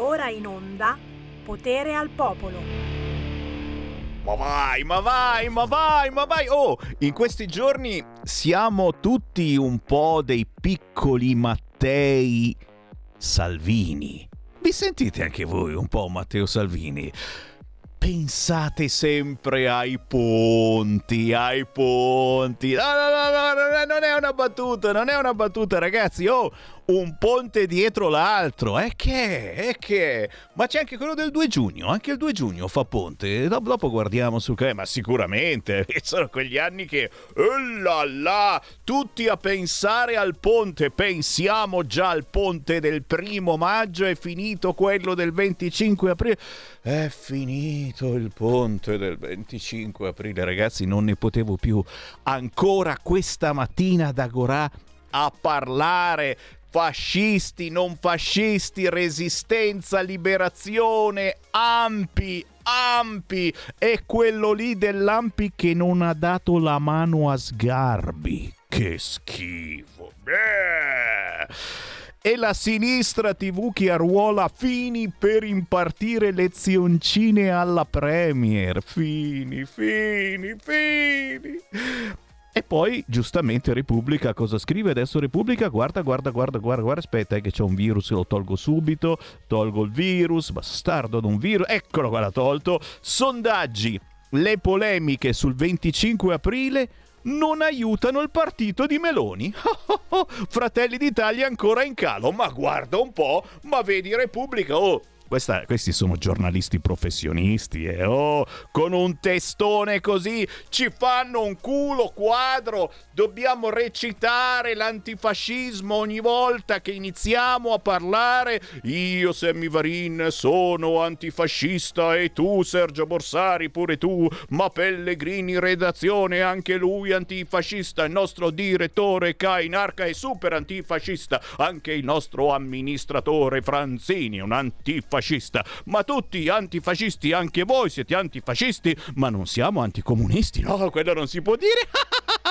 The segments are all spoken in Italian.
Ora in onda Potere al Popolo. Ma vai, ma vai, ma vai, ma vai! Oh, in questi giorni siamo tutti un po' dei piccoli Mattei Salvini. Vi sentite anche voi un po' Matteo Salvini? Pensate sempre ai ponti, ai ponti. No, no, no, no, non è una battuta, non è una battuta, ragazzi. Oh, un ponte dietro l'altro. E che? E che? Ma c'è anche quello del 2 giugno. Anche il 2 giugno fa ponte. Dopo, dopo guardiamo su che. Ma sicuramente. Sono quegli anni che. Oh là là! Tutti a pensare al ponte. Pensiamo già al ponte del primo maggio. È finito quello del 25 aprile. È finito il ponte del 25 aprile, ragazzi. Non ne potevo più. Ancora questa mattina da Gorà a parlare fascisti, non fascisti, resistenza, liberazione, ampi, ampi. È quello lì dell'ampi che non ha dato la mano a Sgarbi. Che schifo. Beh e la sinistra TV che arruola Fini per impartire lezioncine alla Premier. Fini, Fini, Fini. E poi, giustamente, Repubblica cosa scrive? Adesso Repubblica, guarda, guarda, guarda, guarda, guarda, aspetta, è che c'è un virus, lo tolgo subito, tolgo il virus, bastardo d'un virus, eccolo qua l'ha tolto. Sondaggi, le polemiche sul 25 aprile non aiutano il partito di Meloni. Fratelli d'Italia ancora in calo, ma guarda un po', ma vedi Repubblica, oh questa, questi sono giornalisti professionisti e eh? oh, con un testone così ci fanno un culo quadro. Dobbiamo recitare l'antifascismo ogni volta che iniziamo a parlare. Io, Sammy Varin, sono antifascista e tu, Sergio Borsari, pure tu. Ma Pellegrini, redazione, anche lui antifascista. Il nostro direttore Cainarca è super antifascista. Anche il nostro amministratore Franzini un antifascista fascista, ma tutti antifascisti, anche voi siete antifascisti, ma non siamo anticomunisti, no, quello non si può dire.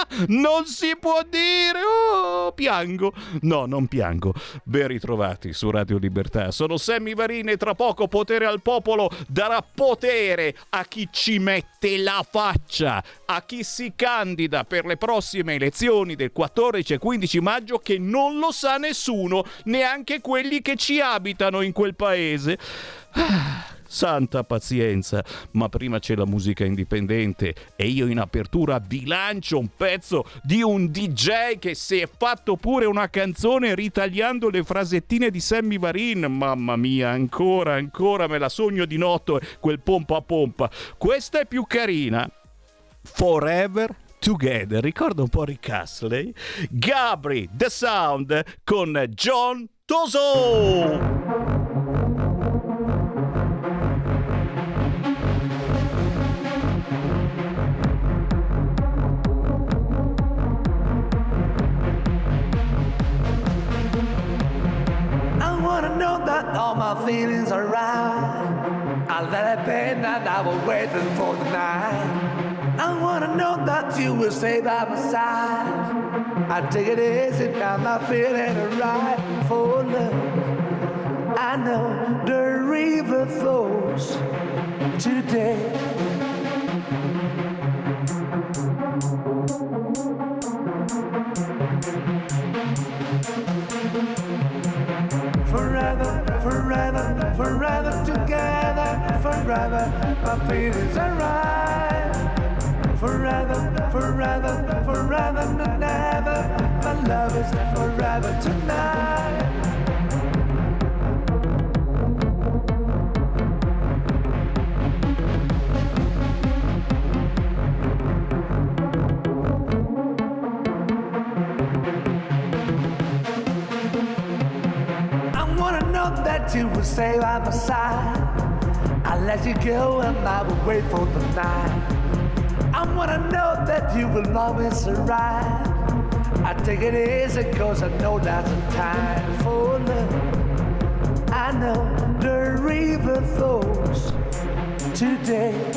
non si può dire! Oh, piango! No, non piango. Ben ritrovati su Radio Libertà. Sono Sammy Varini tra poco Potere al Popolo darà potere a chi ci mette la faccia, a chi si candida per le prossime elezioni del 14 e 15 maggio che non lo sa nessuno, neanche quelli che ci abitano in quel paese. Ah. Santa pazienza, ma prima c'è la musica indipendente e io in apertura bilancio un pezzo di un DJ che si è fatto pure una canzone ritagliando le frasettine di Sammy Varin. Mamma mia, ancora, ancora me la sogno di notte quel pompa pompa. Questa è più carina. Forever Together, ricorda un po' Rick Astley. Gabri, The Sound con John Toso. That all my feelings are right. I let it been and I was waiting for the night. I wanna know that you will stay by my side. I take it easy now, I'm feeling right for love. I know the river flows today. Forever, together, forever. My feelings are right. Forever, forever, forever and ever. My love is forever tonight. You will stay by my side. I let you go and I will wait for the night. I wanna know that you will always arrive. I take it easy cause I know that's a time for love. I know the river flows today.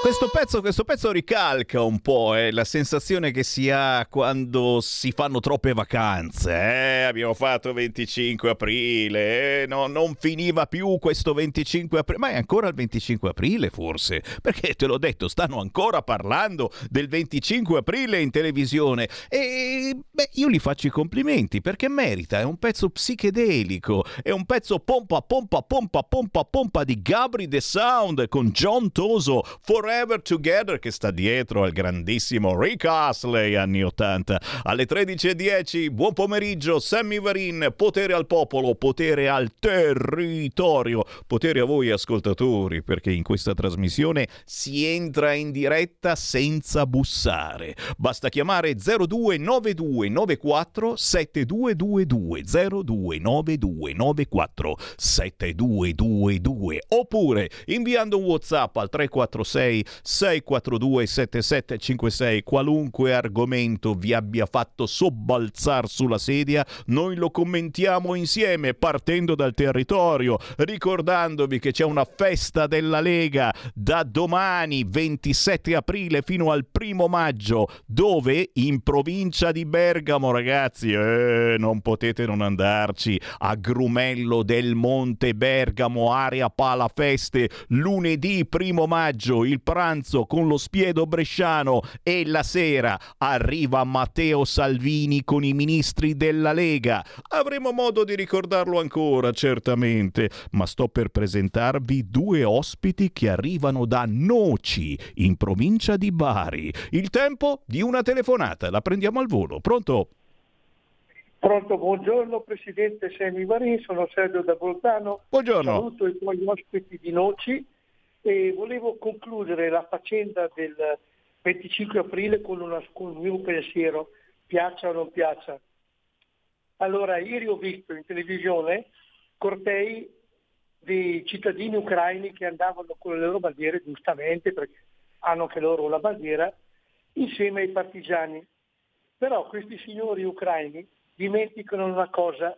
Questo pezzo, questo pezzo, ricalca un po' eh, la sensazione che si ha quando si fanno troppe vacanze. Eh? Abbiamo fatto 25 aprile, eh? no, non finiva più questo 25 aprile, ma è ancora il 25 aprile forse, perché te l'ho detto, stanno ancora parlando del 25 aprile in televisione e beh, io gli faccio i complimenti perché merita, è un pezzo psichedelico, è un pezzo pompa, pompa, pompa, pompa, pompa di Gabri The Sound con John Toso, Forever Forever Together che sta dietro al grandissimo Rick Astley anni 80. Alle 13.10, buon pomeriggio, Sammy Varin, potere al popolo, potere al territorio, potere a voi ascoltatori perché in questa trasmissione si entra in diretta senza bussare. Basta chiamare 029294 7222 029294 7222 oppure inviando un WhatsApp al 346 642 7756 qualunque argomento vi abbia fatto sobbalzar sulla sedia noi lo commentiamo insieme partendo dal territorio ricordandovi che c'è una festa della Lega da domani 27 aprile fino al primo maggio dove in provincia di Bergamo ragazzi eh, non potete non andarci a Grumello del Monte Bergamo area Palafeste lunedì primo maggio il pranzo con lo spiedo bresciano e la sera arriva Matteo Salvini con i ministri della Lega. Avremo modo di ricordarlo ancora, certamente, ma sto per presentarvi due ospiti che arrivano da Noci, in provincia di Bari. Il tempo di una telefonata, la prendiamo al volo. Pronto? Pronto, buongiorno Presidente Semi Marin, sono Sergio da Bolzano. Buongiorno. Saluto i tuoi ospiti di Noci e volevo concludere la faccenda del 25 aprile con, una, con un mio pensiero, piaccia o non piaccia. Allora, ieri ho visto in televisione cortei di cittadini ucraini che andavano con le loro bandiere, giustamente, perché hanno anche loro la bandiera, insieme ai partigiani. Però questi signori ucraini dimenticano una cosa,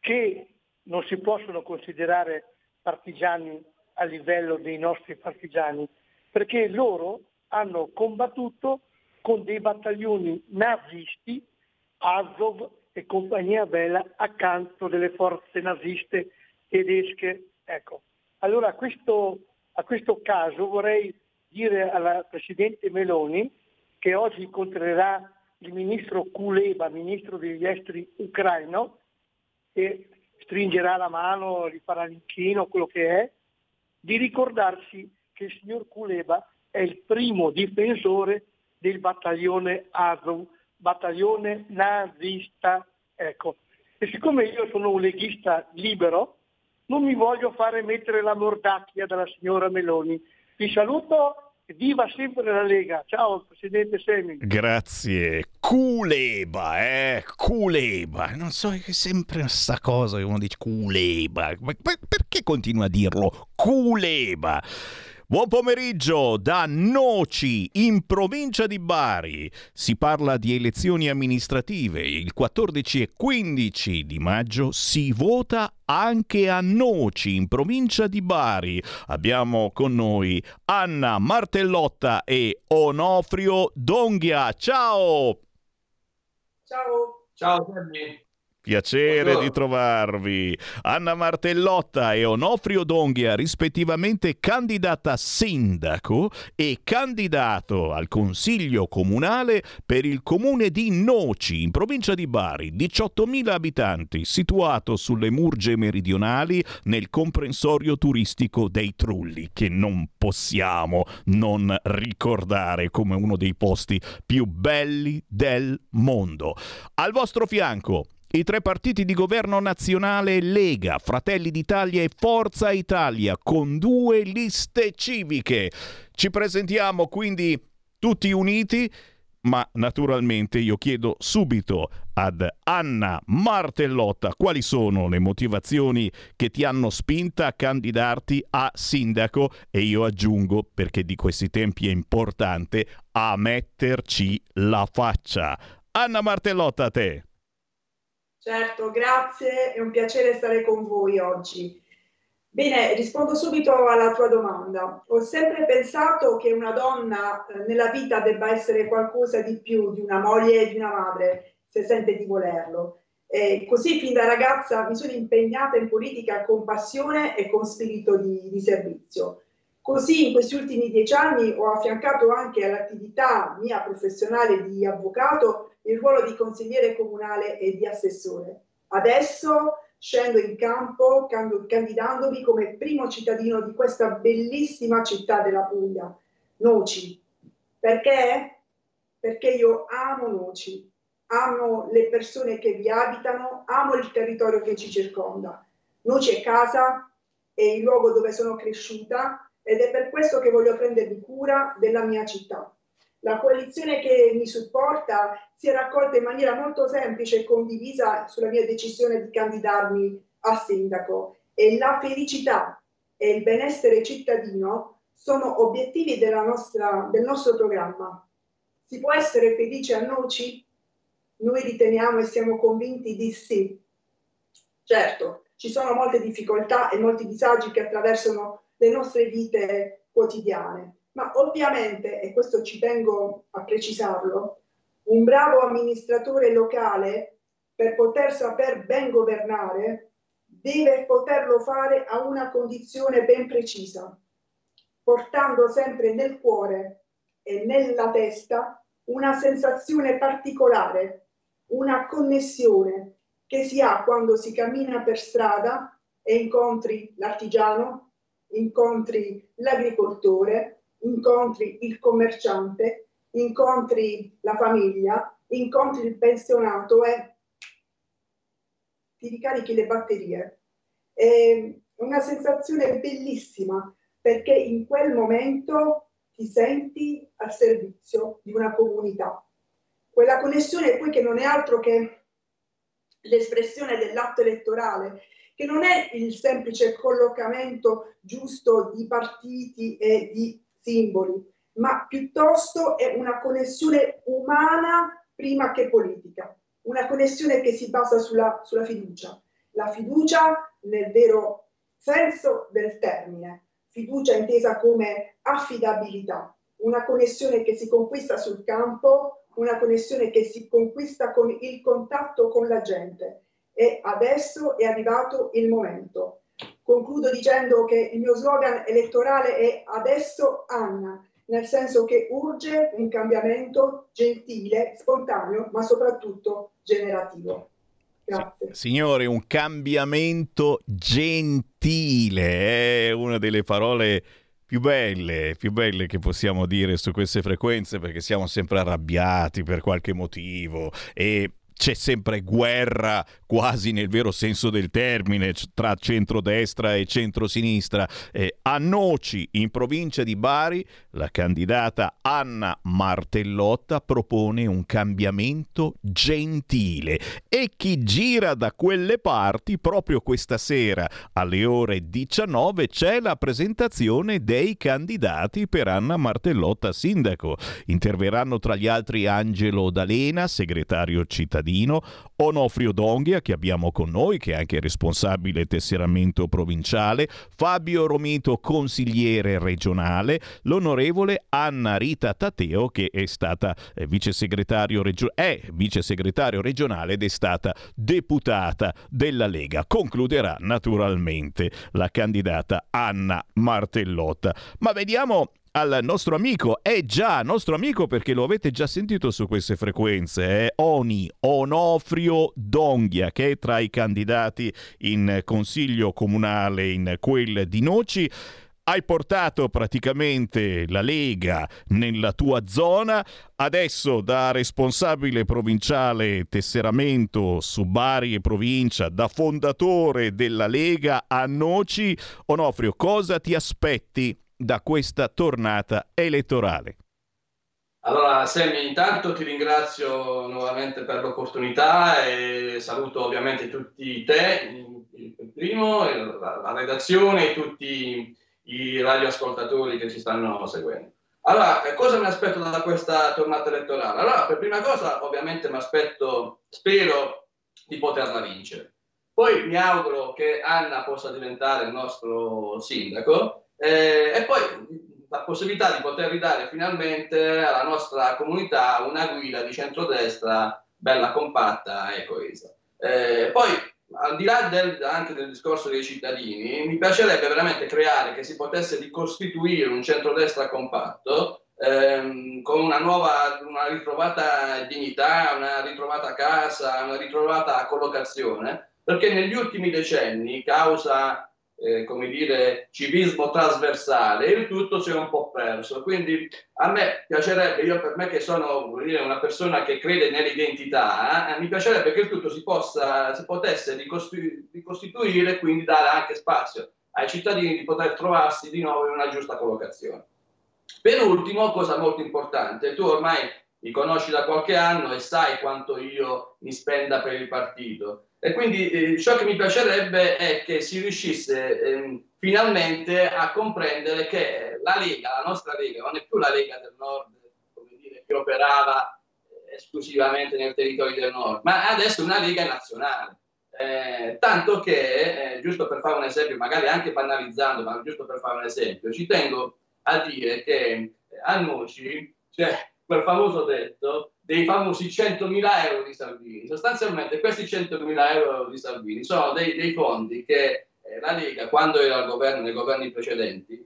che non si possono considerare partigiani a livello dei nostri partigiani, perché loro hanno combattuto con dei battaglioni nazisti, Azov e compagnia bella, accanto delle forze naziste tedesche. Ecco. Allora a questo, a questo caso vorrei dire alla Presidente Meloni che oggi incontrerà il ministro Kuleba, ministro degli esteri ucraino, e stringerà la mano, gli farà l'inchino, quello che è, di ricordarsi che il signor Kuleba è il primo difensore del battaglione Azov, battaglione nazista. Ecco. E siccome io sono un leghista libero, non mi voglio fare mettere la mordacchia dalla signora Meloni. Vi saluto Viva sempre la Lega. Ciao Presidente Semi. Grazie. Culeba, eh, Culeba. Non so, è sempre questa cosa che uno dice Culeba. Ma perché continua a dirlo? Culeba. Buon pomeriggio da Noci, in provincia di Bari. Si parla di elezioni amministrative. Il 14 e 15 di maggio si vota anche a Noci, in provincia di Bari. Abbiamo con noi Anna Martellotta e Onofrio Donghia. Ciao! Ciao! Ciao Sammy! Piacere Buongiorno. di trovarvi. Anna Martellotta e Onofrio Donghia, rispettivamente candidata sindaco e candidato al Consiglio Comunale per il comune di Noci, in provincia di Bari, 18.000 abitanti, situato sulle Murge meridionali nel comprensorio turistico dei Trulli, che non possiamo non ricordare come uno dei posti più belli del mondo. Al vostro fianco i tre partiti di governo nazionale Lega, Fratelli d'Italia e Forza Italia con due liste civiche. Ci presentiamo quindi tutti uniti, ma naturalmente io chiedo subito ad Anna Martellotta quali sono le motivazioni che ti hanno spinta a candidarti a sindaco e io aggiungo, perché di questi tempi è importante, a metterci la faccia. Anna Martellotta a te. Certo, grazie, è un piacere stare con voi oggi. Bene, rispondo subito alla tua domanda. Ho sempre pensato che una donna eh, nella vita debba essere qualcosa di più di una moglie e di una madre, se sente di volerlo. E così fin da ragazza mi sono impegnata in politica con passione e con spirito di, di servizio. Così in questi ultimi dieci anni ho affiancato anche all'attività mia professionale di avvocato il ruolo di consigliere comunale e di assessore. Adesso scendo in campo candidandomi come primo cittadino di questa bellissima città della Puglia, Noci. Perché? Perché io amo Noci, amo le persone che vi abitano, amo il territorio che ci circonda. Noci è casa, è il luogo dove sono cresciuta ed è per questo che voglio prendermi cura della mia città. La coalizione che mi supporta si è raccolta in maniera molto semplice e condivisa sulla mia decisione di candidarmi a sindaco e la felicità e il benessere cittadino sono obiettivi nostra, del nostro programma. Si può essere felice a Noci? Noi riteniamo e siamo convinti di sì. Certo, ci sono molte difficoltà e molti disagi che attraversano le nostre vite quotidiane, ma ovviamente, e questo ci tengo a precisarlo, un bravo amministratore locale per poter saper ben governare deve poterlo fare a una condizione ben precisa, portando sempre nel cuore e nella testa una sensazione particolare, una connessione che si ha quando si cammina per strada e incontri l'artigiano, incontri l'agricoltore, incontri il commerciante, incontri la famiglia, incontri il pensionato e ti ricarichi le batterie. È una sensazione bellissima perché in quel momento ti senti al servizio di una comunità. Quella connessione poi che non è altro che l'espressione dell'atto elettorale che non è il semplice collocamento giusto di partiti e di simboli, ma piuttosto è una connessione umana prima che politica, una connessione che si basa sulla, sulla fiducia. La fiducia nel vero senso del termine, fiducia intesa come affidabilità, una connessione che si conquista sul campo, una connessione che si conquista con il contatto con la gente e adesso è arrivato il momento. Concludo dicendo che il mio slogan elettorale è adesso Anna, nel senso che urge un cambiamento gentile, spontaneo, ma soprattutto generativo. Grazie. Signore, un cambiamento gentile è una delle parole più belle, più belle che possiamo dire su queste frequenze perché siamo sempre arrabbiati per qualche motivo e c'è sempre guerra, quasi nel vero senso del termine, tra centrodestra e centrosinistra. Eh, a Noci, in provincia di Bari, la candidata Anna Martellotta propone un cambiamento gentile e chi gira da quelle parti proprio questa sera alle ore 19 c'è la presentazione dei candidati per Anna Martellotta sindaco. Interverranno tra gli altri Angelo D'Alena, segretario cittadino, Onofrio Donghia che abbiamo con noi, che è anche responsabile tesseramento provinciale, Fabio Romito, consigliere regionale, l'onorevole Anna Rita Tateo che è stata eh, vice segretario, regio- è vice segretario regionale ed è stata deputata della Lega. Concluderà naturalmente la candidata Anna Martellotta. Ma vediamo al nostro amico, è già nostro amico perché lo avete già sentito su queste frequenze, è? Oni Onofrio Donghia che è tra i candidati in consiglio comunale in quel di Noci hai portato praticamente la Lega nella tua zona, adesso da responsabile provinciale tesseramento su Bari e provincia, da fondatore della Lega a Noci, Onofrio, cosa ti aspetti da questa tornata elettorale? Allora, Sammy, intanto ti ringrazio nuovamente per l'opportunità e saluto ovviamente tutti te, il primo, la, redazione e tutti i radioascoltatori che ci stanno seguendo. Allora, cosa mi aspetto da questa tornata elettorale? Allora, per prima cosa, ovviamente mi aspetto, spero di poterla vincere. Poi mi auguro che Anna possa diventare il nostro sindaco eh, e poi la possibilità di poter ridare finalmente alla nostra comunità una guida di centrodestra bella compatta e coesa. Eh, poi, al di là del, anche del discorso dei cittadini, mi piacerebbe veramente creare che si potesse ricostituire un centrodestra compatto ehm, con una nuova, una ritrovata dignità, una ritrovata casa, una ritrovata collocazione, perché negli ultimi decenni, causa eh, come dire, civismo trasversale, il tutto si è un po' perso. Quindi a me piacerebbe, io per me che sono dire, una persona che crede nell'identità, eh, mi piacerebbe che il tutto si, possa, si potesse ricostitu- ricostituire e quindi dare anche spazio ai cittadini di poter trovarsi di nuovo in una giusta collocazione. Per ultimo, cosa molto importante, tu ormai mi conosci da qualche anno e sai quanto io mi spenda per il partito. E quindi eh, ciò che mi piacerebbe è che si riuscisse eh, finalmente a comprendere che la Lega, la nostra Lega, non è più la Lega del Nord, come dire, che operava eh, esclusivamente nel territorio del Nord, ma adesso è una Lega nazionale. Eh, tanto che, eh, giusto per fare un esempio, magari anche banalizzando, ma giusto per fare un esempio, ci tengo a dire che eh, a Noci c'è quel famoso detto dei famosi 100.000 euro di Salvini. Sostanzialmente questi 100.000 euro di Salvini sono dei, dei fondi che eh, la Lega, quando era al governo, nei governi precedenti,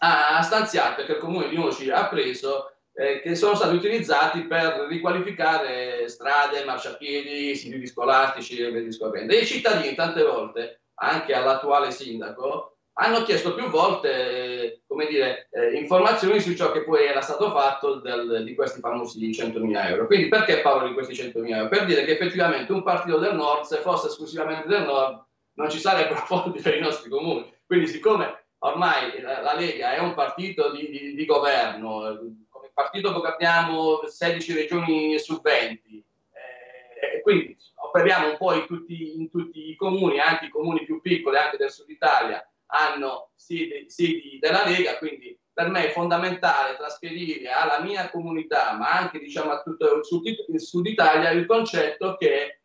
ha stanziato, che il comune di Noci ha preso, eh, che sono stati utilizzati per riqualificare strade, marciapiedi, siti scolastici e via discorrendo. E i cittadini tante volte, anche all'attuale sindaco, hanno chiesto più volte come dire, eh, informazioni su ciò che poi era stato fatto del, di questi famosi 100.000 euro. Quindi perché parlo di questi 100.000 euro? Per dire che effettivamente un partito del nord, se fosse esclusivamente del nord, non ci sarebbero fondi per i nostri comuni. Quindi siccome ormai la, la Lega è un partito di, di, di, governo, come partito governiamo 16 regioni su 20, eh, quindi operiamo un po' in tutti, in tutti i comuni, anche i comuni più piccoli, anche del sud Italia, hanno siti, siti della Lega, quindi per me è fondamentale trasferire alla mia comunità, ma anche diciamo, a tutto il sud, il sud Italia, il concetto che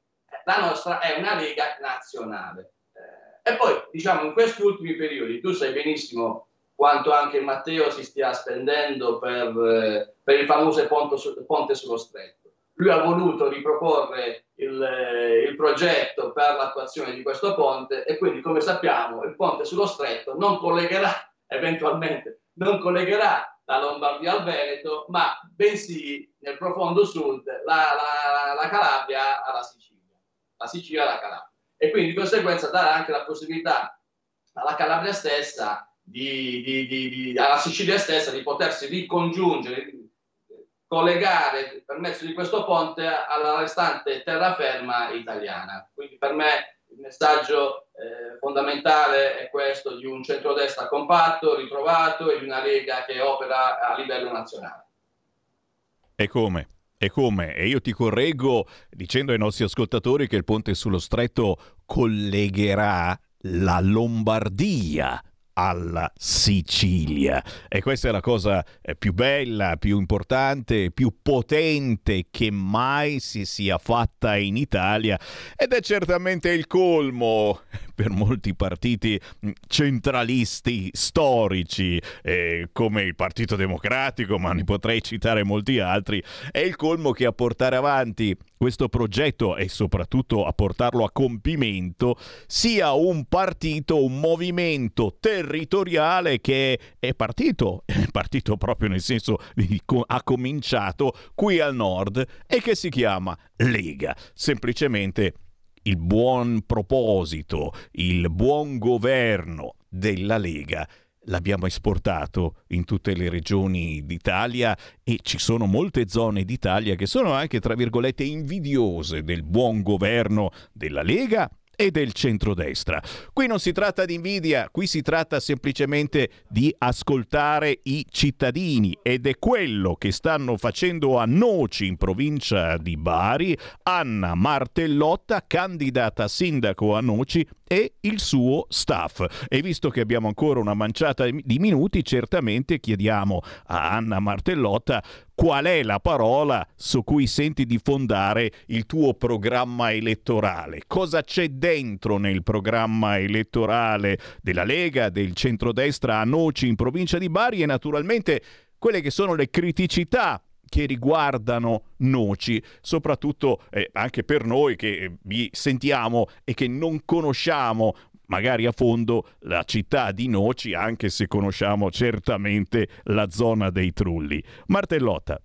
la nostra è una Lega nazionale. Eh, e poi, diciamo, in questi ultimi periodi, tu sai benissimo quanto anche Matteo si stia spendendo per, eh, per il famoso ponte, ponte sullo stretto lui ha voluto riproporre il, eh, il, progetto per l'attuazione di questo ponte e quindi come sappiamo il ponte sullo stretto non collegherà eventualmente non collegherà la Lombardia al Veneto ma bensì nel profondo sud la, la, la Calabria alla Sicilia la Sicilia alla Calabria. E quindi di conseguenza darà anche la possibilità alla Calabria stessa di, di, di, alla Sicilia stessa di potersi ricongiungere collegare per mezzo di questo ponte alla restante terraferma italiana. Quindi per me il messaggio eh, fondamentale è questo di un centrodestra compatto, ritrovato e di una Lega che opera a livello nazionale. E come? E come? E io ti correggo dicendo ai nostri ascoltatori che il ponte sullo stretto collegherà la Lombardia alla Sicilia. E questa è la cosa eh, più bella, più importante, più potente che mai si sia fatta in Italia ed è certamente il colmo per molti partiti mm, centralisti storici eh, come il Partito Democratico, ma ne potrei citare molti altri, è il colmo che a portare avanti questo progetto e soprattutto a portarlo a compimento sia un partito, un movimento territoriale che è partito, è partito proprio nel senso di ha cominciato qui al nord e che si chiama Lega, semplicemente il buon proposito, il buon governo della Lega l'abbiamo esportato in tutte le regioni d'Italia e ci sono molte zone d'Italia che sono anche, tra virgolette, invidiose del buon governo della Lega e del centrodestra. Qui non si tratta di invidia, qui si tratta semplicemente di ascoltare i cittadini ed è quello che stanno facendo a Noci in provincia di Bari Anna Martellotta, candidata sindaco a Noci e il suo staff. E visto che abbiamo ancora una manciata di minuti, certamente chiediamo a Anna Martellotta qual è la parola su cui senti di fondare il tuo programma elettorale. Cosa c'è dentro nel programma elettorale della Lega, del centrodestra a Noci in provincia di Bari e naturalmente quelle che sono le criticità che riguardano Noci, soprattutto eh, anche per noi che eh, vi sentiamo e che non conosciamo magari a fondo la città di Noci, anche se conosciamo certamente la zona dei Trulli. Martellotta.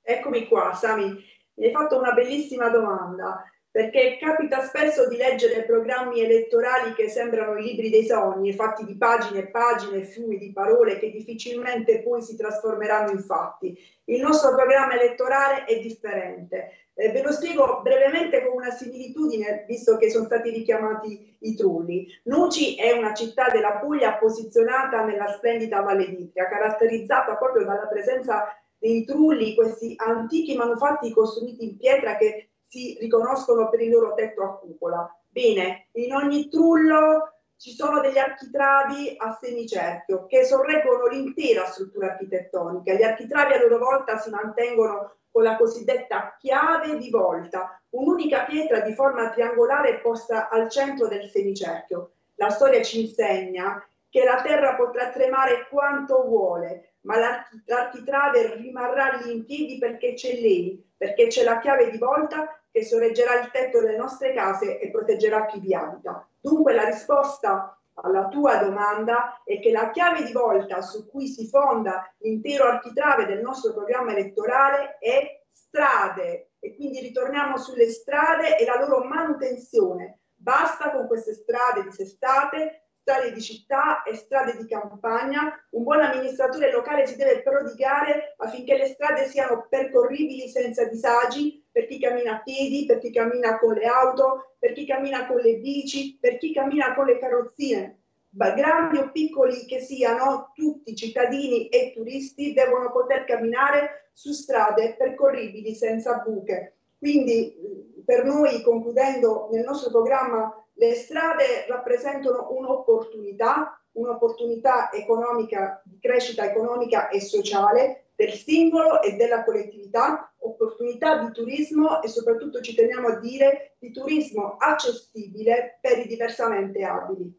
Eccomi qua, Sami. Mi hai fatto una bellissima domanda perché capita spesso di leggere programmi elettorali che sembrano i libri dei sogni, fatti di pagine e pagine, fiumi di parole che difficilmente poi si trasformeranno in fatti. Il nostro programma elettorale è differente. Eh, ve lo spiego brevemente con una similitudine, visto che sono stati richiamati i trulli. Nuci è una città della Puglia posizionata nella splendida Valle d'Itria, caratterizzata proprio dalla presenza dei trulli, questi antichi manufatti costruiti in pietra che si riconoscono per il loro tetto a cupola. Bene, in ogni trullo ci sono degli architravi a semicerchio che sorreggono l'intera struttura architettonica. Gli architravi a loro volta si mantengono con la cosiddetta chiave di volta, un'unica pietra di forma triangolare posta al centro del semicerchio. La storia ci insegna che la terra potrà tremare quanto vuole, ma l'architrave rimarrà lì in piedi perché c'è lei, perché c'è la chiave di volta che sorreggerà il tetto delle nostre case e proteggerà chi vi abita. Dunque la risposta alla tua domanda è che la chiave di volta su cui si fonda l'intero architrave del nostro programma elettorale è strade e quindi ritorniamo sulle strade e la loro manutenzione. Basta con queste strade dissestate, strade di città e strade di campagna, un buon amministratore locale si deve prodigare affinché le strade siano percorribili senza disagi per chi cammina a piedi, per chi cammina con le auto, per chi cammina con le bici, per chi cammina con le carrozzine. Grandi o piccoli che siano, tutti cittadini e turisti devono poter camminare su strade percorribili senza buche. Quindi per noi, concludendo nel nostro programma le strade rappresentano un'opportunità, un'opportunità economica, di crescita economica e sociale del singolo e della collettività, opportunità di turismo e soprattutto ci teniamo a dire di turismo accessibile per i diversamente abili.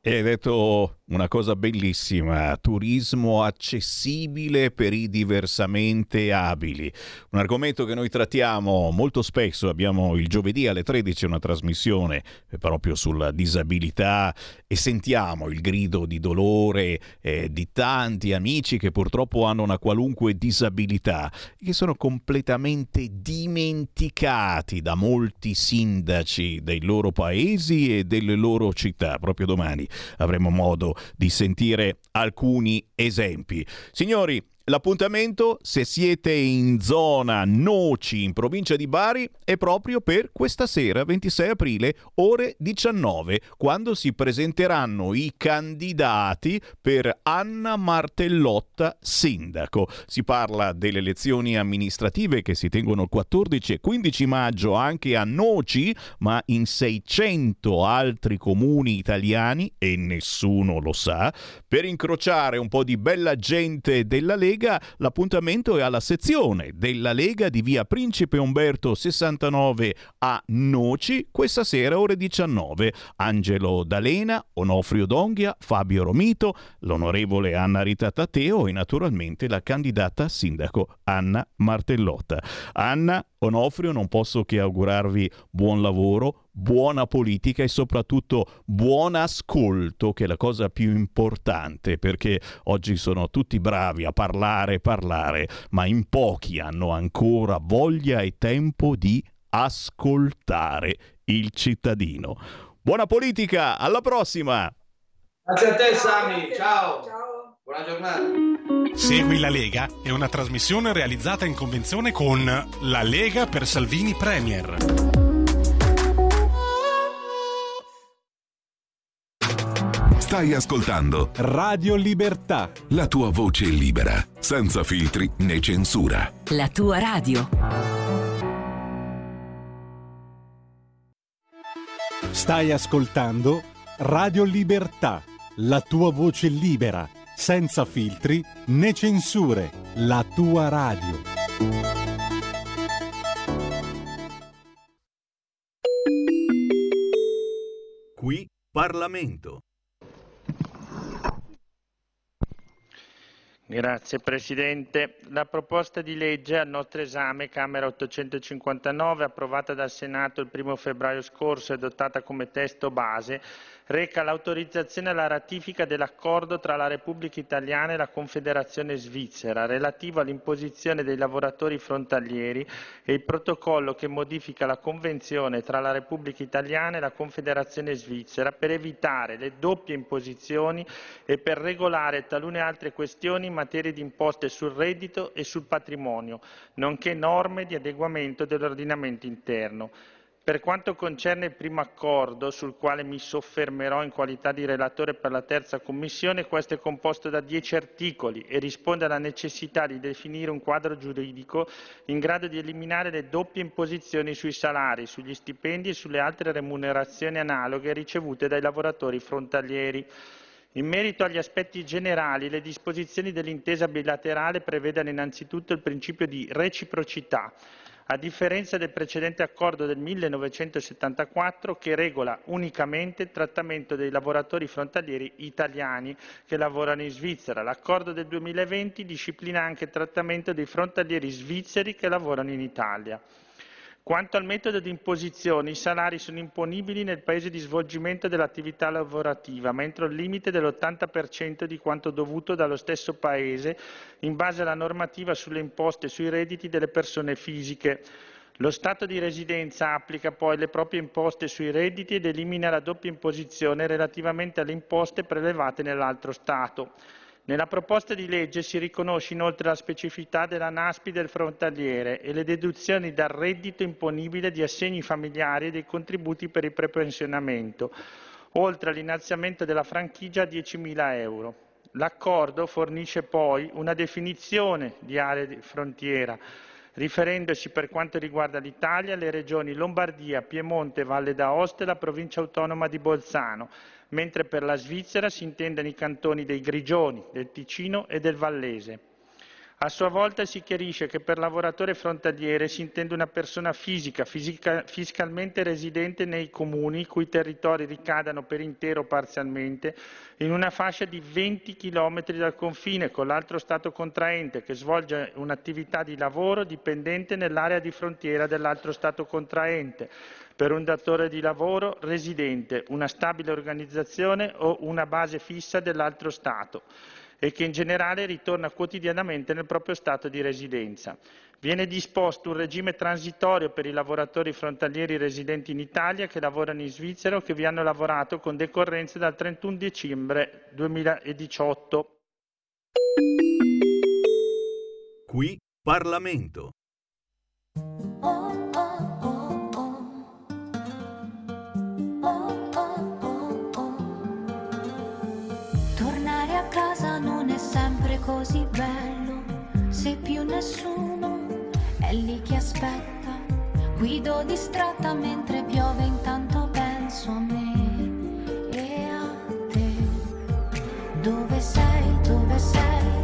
E hai detto una cosa bellissima, turismo accessibile per i diversamente abili, un argomento che noi trattiamo molto spesso, abbiamo il giovedì alle 13 una trasmissione proprio sulla disabilità e sentiamo il grido di dolore eh, di tanti amici che purtroppo hanno una qualunque disabilità e che sono completamente dimenticati da molti sindaci dei loro paesi e delle loro città, proprio domani avremo modo di sentire alcuni esempi. Signori, L'appuntamento, se siete in zona Noci, in provincia di Bari, è proprio per questa sera, 26 aprile, ore 19, quando si presenteranno i candidati per Anna Martellotta sindaco. Si parla delle elezioni amministrative che si tengono il 14 e 15 maggio anche a Noci, ma in 600 altri comuni italiani, e nessuno lo sa, per incrociare un po' di bella gente della Lega Lega, l'appuntamento è alla sezione della Lega di via Principe Umberto 69 a Noci, questa sera ore 19. Angelo D'Alena, Onofrio Donghia, Fabio Romito, l'onorevole Anna Rita Tateo e naturalmente la candidata sindaco Anna Martellotta. Anna, Onofrio, non posso che augurarvi buon lavoro, buona politica e soprattutto buon ascolto, che è la cosa più importante, perché oggi sono tutti bravi a parlare e parlare, ma in pochi hanno ancora voglia e tempo di ascoltare il cittadino. Buona politica, alla prossima! Grazie a te Sami, ciao. ciao. Buona giornata. Segui la Lega è una trasmissione realizzata in convenzione con La Lega per Salvini Premier. Stai ascoltando Radio Libertà. La tua voce libera, senza filtri né censura. La tua radio. Stai ascoltando Radio Libertà. La tua voce libera, senza filtri né censure. La tua radio. Qui Parlamento. Grazie Presidente. La proposta di legge al nostro esame, Camera 859, approvata dal Senato il 1 febbraio scorso e adottata come testo base, reca l'autorizzazione alla ratifica dell'accordo tra la Repubblica Italiana e la Confederazione Svizzera relativo all'imposizione dei lavoratori frontalieri e il protocollo che modifica la Convenzione tra la Repubblica Italiana e la Confederazione Svizzera per evitare le doppie imposizioni e per regolare talune altre questioni in materia di imposte sul reddito e sul patrimonio, nonché norme di adeguamento dell'ordinamento interno. Per quanto concerne il primo accordo, sul quale mi soffermerò in qualità di relatore per la terza commissione, questo è composto da dieci articoli e risponde alla necessità di definire un quadro giuridico in grado di eliminare le doppie imposizioni sui salari, sugli stipendi e sulle altre remunerazioni analoghe ricevute dai lavoratori frontalieri. In merito agli aspetti generali, le disposizioni dell'intesa bilaterale prevedono innanzitutto il principio di reciprocità, a differenza del precedente accordo del 1974 che regola unicamente il trattamento dei lavoratori frontalieri italiani che lavorano in Svizzera. L'accordo del 2020 disciplina anche il trattamento dei frontalieri svizzeri che lavorano in Italia. Quanto al metodo di imposizione, i salari sono imponibili nel paese di svolgimento dell'attività lavorativa, ma entro il limite dell'80% di quanto dovuto dallo stesso paese in base alla normativa sulle imposte sui redditi delle persone fisiche. Lo Stato di residenza applica poi le proprie imposte sui redditi ed elimina la doppia imposizione relativamente alle imposte prelevate nell'altro Stato. Nella proposta di legge si riconosce inoltre la specificità della NASPI del frontaliere e le deduzioni dal reddito imponibile di assegni familiari e dei contributi per il prepensionamento, oltre all'innalzamento della franchigia a 10.000 euro. L'accordo fornisce poi una definizione di area di frontiera, riferendosi per quanto riguarda l'Italia alle regioni Lombardia, Piemonte, Valle d'Aosta e la provincia autonoma di Bolzano, mentre per la Svizzera si intendono i cantoni dei Grigioni, del Ticino e del Vallese. A sua volta si chiarisce che per lavoratore frontaliere si intende una persona fisica, fisica, fiscalmente residente nei comuni cui territori ricadano per intero o parzialmente in una fascia di 20 km dal confine con l'altro Stato contraente che svolge un'attività di lavoro dipendente nell'area di frontiera dell'altro Stato contraente per un datore di lavoro residente, una stabile organizzazione o una base fissa dell'altro Stato e che in generale ritorna quotidianamente nel proprio Stato di residenza. Viene disposto un regime transitorio per i lavoratori frontalieri residenti in Italia che lavorano in Svizzera o che vi hanno lavorato con decorrenza dal 31 dicembre 2018. Qui Parlamento. Se più nessuno è lì che aspetta. Guido distratta mentre piove, intanto penso a me e a te. Dove sei, dove sei?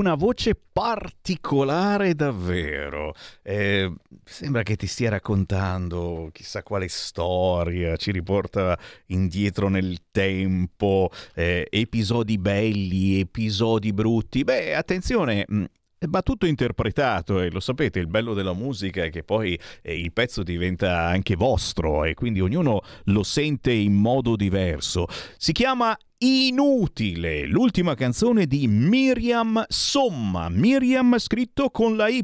Una voce particolare davvero. Eh, sembra che ti stia raccontando chissà quale storia, ci riporta indietro nel tempo, eh, episodi belli, episodi brutti. Beh, attenzione. Mh, Va tutto interpretato e lo sapete, il bello della musica è che poi eh, il pezzo diventa anche vostro e quindi ognuno lo sente in modo diverso. Si chiama Inutile, l'ultima canzone di Miriam Somma. Miriam scritto con la Y,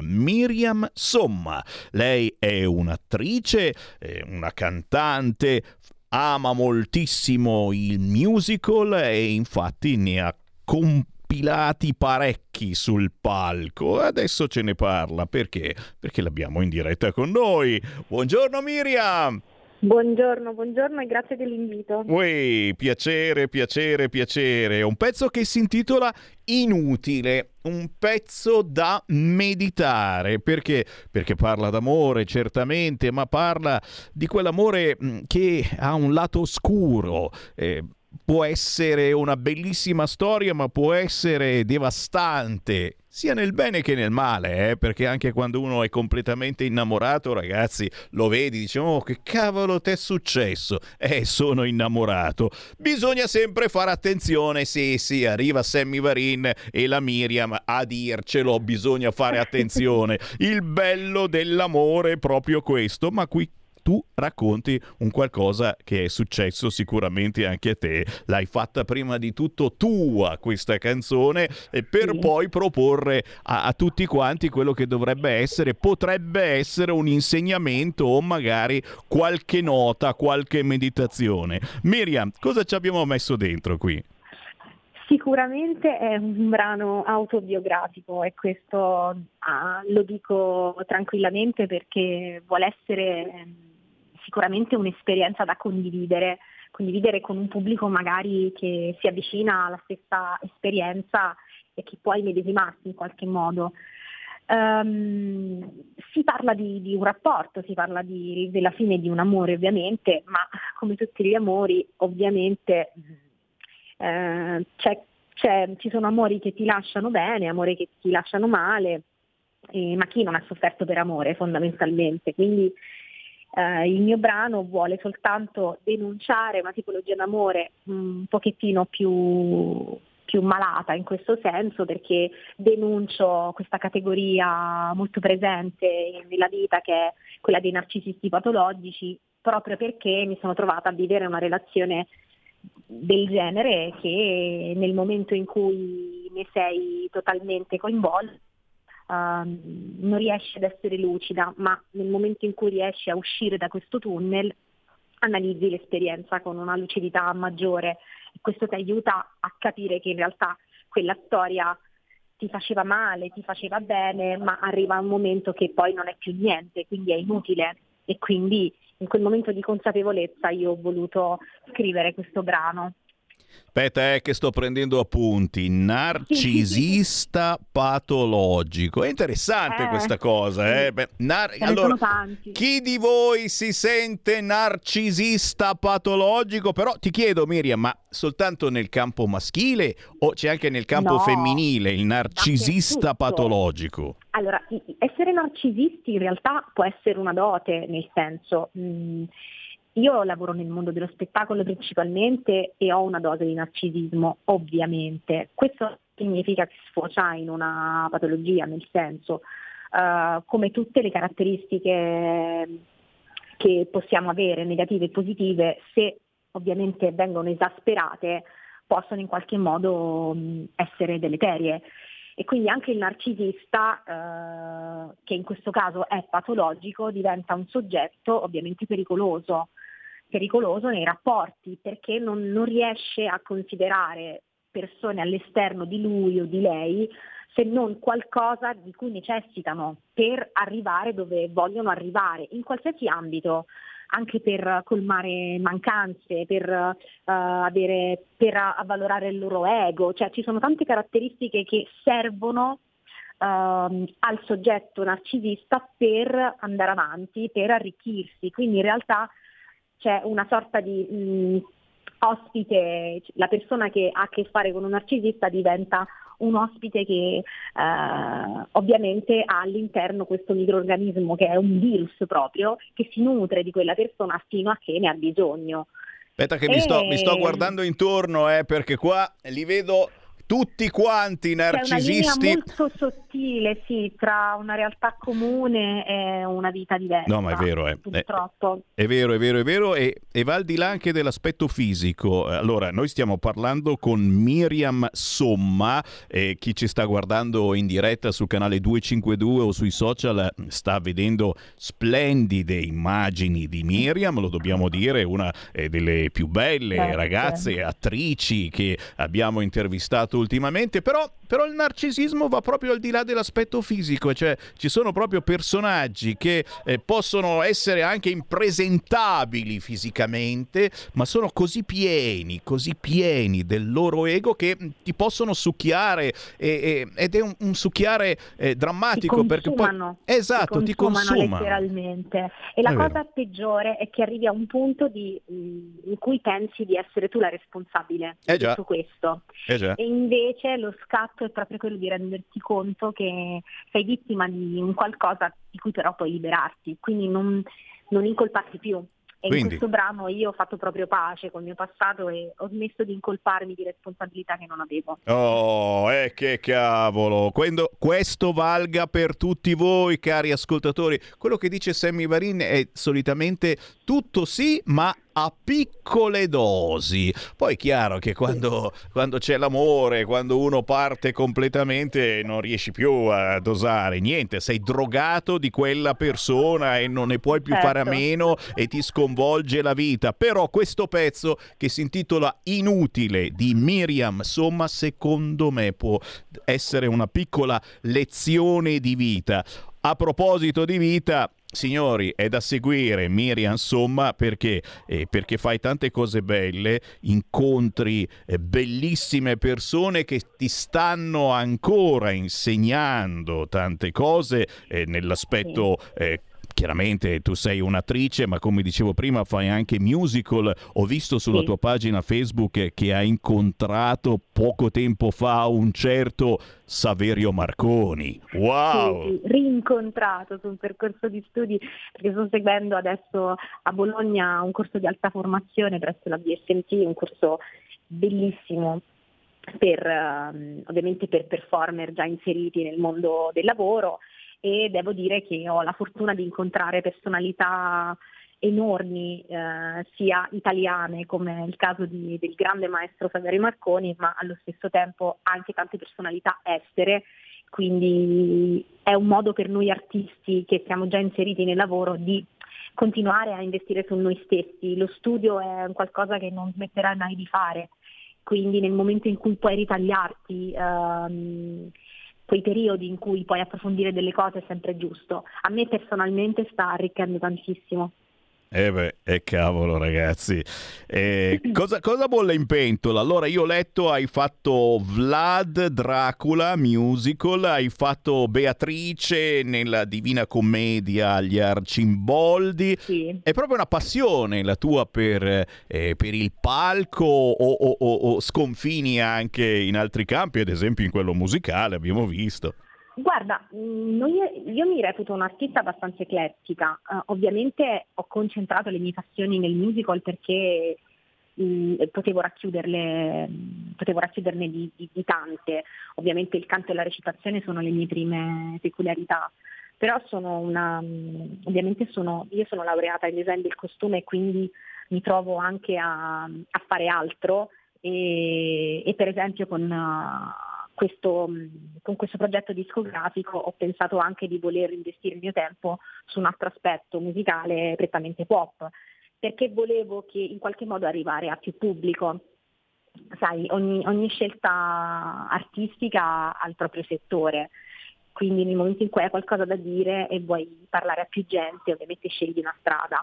Miriam Somma. Lei è un'attrice, eh, una cantante, ama moltissimo il musical e infatti ne ha compilati parecchi sul palco. Adesso ce ne parla perché? Perché l'abbiamo in diretta con noi. Buongiorno Miriam! Buongiorno, buongiorno e grazie dell'invito. Ui, piacere, piacere, piacere. Un pezzo che si intitola Inutile, un pezzo da meditare. Perché? Perché parla d'amore, certamente, ma parla di quell'amore mh, che ha un lato oscuro. eh, può essere una bellissima storia, ma può essere devastante. Sia nel bene che nel male, eh? perché anche quando uno è completamente innamorato, ragazzi, lo vedi, dice, oh, che cavolo ti è successo? Eh, sono innamorato. Bisogna sempre fare attenzione, sì, sì, arriva Sammy Varin e la Miriam a dircelo, bisogna fare attenzione. Il bello dell'amore è proprio questo, ma qui tu racconti un qualcosa che è successo sicuramente anche a te. L'hai fatta prima di tutto tua questa canzone e per Sì. poi proporre a, a tutti quanti quello che dovrebbe essere, potrebbe essere un insegnamento o magari qualche nota, qualche meditazione. Miriam, cosa ci abbiamo messo dentro qui? Sicuramente è un brano autobiografico e questo ah, lo dico tranquillamente perché vuole essere ehm, sicuramente un'esperienza da condividere, condividere con un pubblico magari che si avvicina alla stessa esperienza e che può immedesimarsi in qualche modo. Ehm, si parla di, di un rapporto, si parla di- della fine di un amore ovviamente, ma come tutti gli amori ovviamente eh, c'è- c'è- ci sono amori che ti lasciano bene, amori che ti lasciano male, eh, ma chi non ha sofferto per amore fondamentalmente? Quindi eh, il mio brano vuole soltanto denunciare una tipologia d'amore mh, un pochettino più, più malata in questo senso perché denuncio questa categoria molto presente nella vita che è quella dei narcisisti patologici proprio perché mi sono trovata a vivere una relazione del genere che nel momento in cui ne sei totalmente coinvolto ehm, non riesci ad essere lucida, ma nel momento in cui riesci a uscire da questo tunnel analizzi l'esperienza con una lucidità maggiore questo ti aiuta a capire che in realtà quella storia ti faceva male, ti faceva bene, ma arriva un momento che poi non è più niente, quindi è inutile e quindi in quel momento di consapevolezza io ho voluto scrivere questo brano. Aspetta, è che sto prendendo appunti. Narcisista patologico. È interessante Eh, questa cosa. Eh? Beh, nar- allora, chi di voi si sente narcisista patologico? Però ti chiedo, Miriam, ma soltanto nel campo maschile o c'è anche nel campo No, femminile il narcisista patologico? Allora, essere narcisisti in realtà può essere una dote, nel senso, mh, io lavoro nel mondo dello spettacolo principalmente e ho una dose di narcisismo, ovviamente. Questo significa che sfocia in una patologia, nel senso, eh, come tutte le caratteristiche che possiamo avere, negative e positive, se ovviamente vengono esasperate, possono in qualche modo essere deleterie. E quindi anche il narcisista, eh, che in questo caso è patologico, diventa un soggetto ovviamente pericoloso, pericoloso nei rapporti perché non, non riesce a considerare persone all'esterno di lui o di lei se non qualcosa di cui necessitano per arrivare dove vogliono arrivare, in qualsiasi ambito, anche per colmare mancanze, per, eh, avere, per avvalorare il loro ego, cioè ci sono tante caratteristiche che servono ehm, al soggetto narcisista per andare avanti, per arricchirsi, quindi in realtà c'è una sorta di mh, ospite, la persona che ha a che fare con un narcisista diventa un ospite che eh, ovviamente ha all'interno questo microorganismo che è un virus proprio, che si nutre di quella persona fino a che ne ha bisogno. Aspetta che mi, sto, mi sto E- guardando intorno, eh, perché qua li vedo tutti quanti C'è una linea narcisisti. molto sottile, sì, tra una realtà comune e una vita diversa. No, ma è vero, eh. Purtroppo. È vero, è vero, è vero, e, e va al di là anche dell'aspetto fisico. Allora, noi stiamo parlando con Miriam Somma, e chi ci sta guardando in diretta su canale 252 o sui social eh, sta vedendo splendide immagini di Miriam, lo dobbiamo dire, una eh, delle più belle Certo. ragazze attrici che abbiamo intervistato ultimamente, però, però il narcisismo va proprio al di là dell'aspetto fisico, cioè ci sono proprio personaggi che eh, possono essere anche impresentabili fisicamente, ma sono così pieni, così pieni del loro ego che mh, ti possono succhiare e- e- ed è un, un succhiare eh, drammatico ti perché poi esatto, ti consuma. letteralmente. E la È vero. cosa peggiore è che arrivi a un punto di, mh, in cui pensi di essere tu la responsabile Eh di tutto questo. Eh. E invece lo scatto è proprio quello di renderti conto che sei vittima di un qualcosa di cui però puoi liberarti, quindi non, non incolparti più. E Quindi- in questo brano io ho fatto proprio pace col mio passato e ho smesso di incolparmi di responsabilità che non avevo. Oh, eh, che cavolo! Quando- questo valga per tutti voi, cari ascoltatori. Quello che dice Sammy Varin è solitamente tutto sì, ma a piccole dosi. Poi è chiaro che quando, quando c'è l'amore, quando uno parte completamente, non riesci più a dosare niente, sei drogato di quella persona e non ne puoi più fare a Certo. meno e ti sconvolge la vita. Però questo pezzo che si intitola Inutile di Miriam Somma, secondo me può essere una piccola lezione di vita. A proposito di vita, signori, è da seguire Miriam Somma perché, eh, perché fai tante cose belle, incontri eh, bellissime persone che ti stanno ancora insegnando tante cose eh, nell'aspetto eh, Chiaramente tu sei un'attrice, ma come dicevo prima fai anche musical. Ho visto sulla Sì. tua pagina Facebook che hai incontrato poco tempo fa un certo Saverio Marconi. Wow! Sì, sì, rincontrato su un percorso di studi perché sto seguendo adesso a Bologna un corso di alta formazione presso la BSMT, un corso bellissimo per ehm, ovviamente per performer già inseriti nel mondo del lavoro e devo dire che ho la fortuna di incontrare personalità enormi, eh, sia italiane come il caso di- del grande maestro Saverio Marconi, ma allo stesso tempo anche tante personalità estere quindi è un modo per noi artisti che siamo già inseriti nel lavoro di continuare a investire su noi stessi. Lo studio è qualcosa che non smetterai mai di fare, quindi nel momento in cui puoi ritagliarti ehm, quei periodi in cui puoi approfondire delle cose è sempre giusto. A me personalmente sta arricchendo tantissimo. Eh beh, e cavolo ragazzi. Eh, cosa, cosa bolle in pentola? Allora io ho letto, hai fatto Vlad Dracula musical, hai fatto Beatrice nella Divina Commedia agli Arcimboldi. È proprio una passione la tua per, eh, per il palco o, o- o- o sconfini anche in altri campi, ad esempio in quello musicale, abbiamo visto. Guarda, noi- io mi reputo un'artista abbastanza eclettica. Eh, ovviamente ho concentrato le mie passioni nel musical perché mh, potevo racchiuderle, mh, potevo racchiuderne di, di- di tante. Ovviamente il canto e la recitazione sono le mie prime peculiarità. Però sono una, ovviamente sono, io sono laureata in design del costume e quindi mi trovo anche a, a fare altro e, e per esempio con, uh, questo, mh, con questo progetto discografico ho pensato anche di voler investire il mio tempo su un altro aspetto musicale prettamente pop, perché volevo che in qualche modo arrivare a più pubblico. Sai, ogni, ogni scelta artistica ha il proprio settore, quindi nel momento in cui hai qualcosa da dire e vuoi parlare a più gente, ovviamente scegli una strada.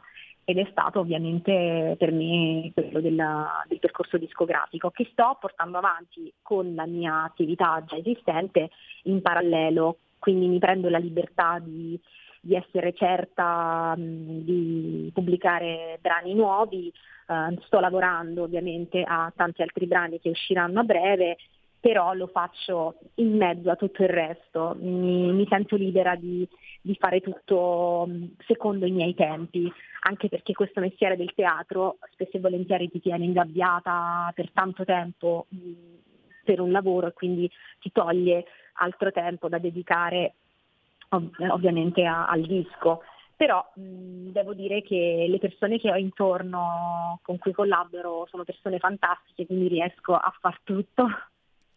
Ed è stato ovviamente per me quello della- del percorso discografico che sto portando avanti con la mia attività già esistente in parallelo, quindi mi prendo la libertà di, di essere certa mh, di pubblicare brani nuovi, eh, sto lavorando ovviamente a tanti altri brani che usciranno a breve però lo faccio in mezzo a tutto il resto, mi, mi sento libera di, di fare tutto mh, secondo i miei tempi, anche perché questo mestiere del teatro spesso e volentieri ti tiene ingabbiata per tanto tempo mh, per un lavoro e quindi ti toglie altro tempo da dedicare ov- ovviamente a- al disco. Però mh, devo dire che le persone che ho intorno con cui collaboro sono persone fantastiche, quindi riesco a far tutto.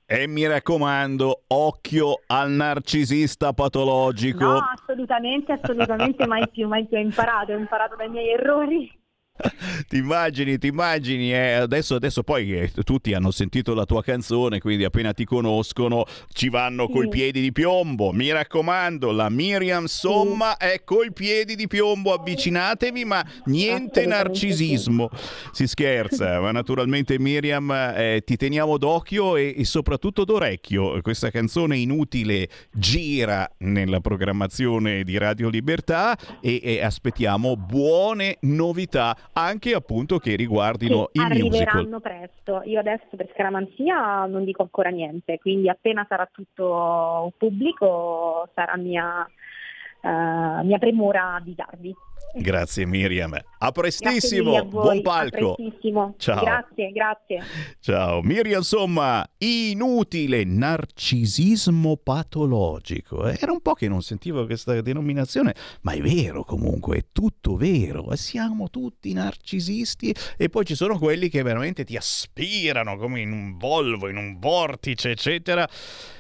E mi raccomando, occhio al narcisista patologico. No, assolutamente, assolutamente mai più, mai più. Ho imparato, ho imparato dai miei errori. Ti immagini, ti immagini, eh, adesso, adesso poi eh, tutti hanno sentito la tua canzone, quindi appena ti conoscono ci vanno col Sì. piedi di piombo. Mi raccomando, la Miriam Somma è coi piedi di piombo, avvicinatevi, ma niente narcisismo. Si scherza, ma naturalmente Miriam eh, ti teniamo d'occhio e, e soprattutto d'orecchio. Questa canzone inutile gira nella programmazione di Radio Libertà e, e aspettiamo buone novità anche appunto che riguardino Sì, i musical. arriveranno presto. Io adesso per scaramanzia non dico ancora niente, quindi appena sarà tutto pubblico sarà mia, eh, mia premura avvisarvi. Grazie Miriam. A prestissimo, a buon palco. Ciao. Grazie, grazie. Ciao, Miriam, insomma, inutile narcisismo patologico. Eh, Era un po' che non sentivo questa denominazione, ma è vero comunque, è tutto vero. E Siamo tutti narcisisti e poi ci sono quelli che veramente ti aspirano come in un volvo, in un vortice, eccetera.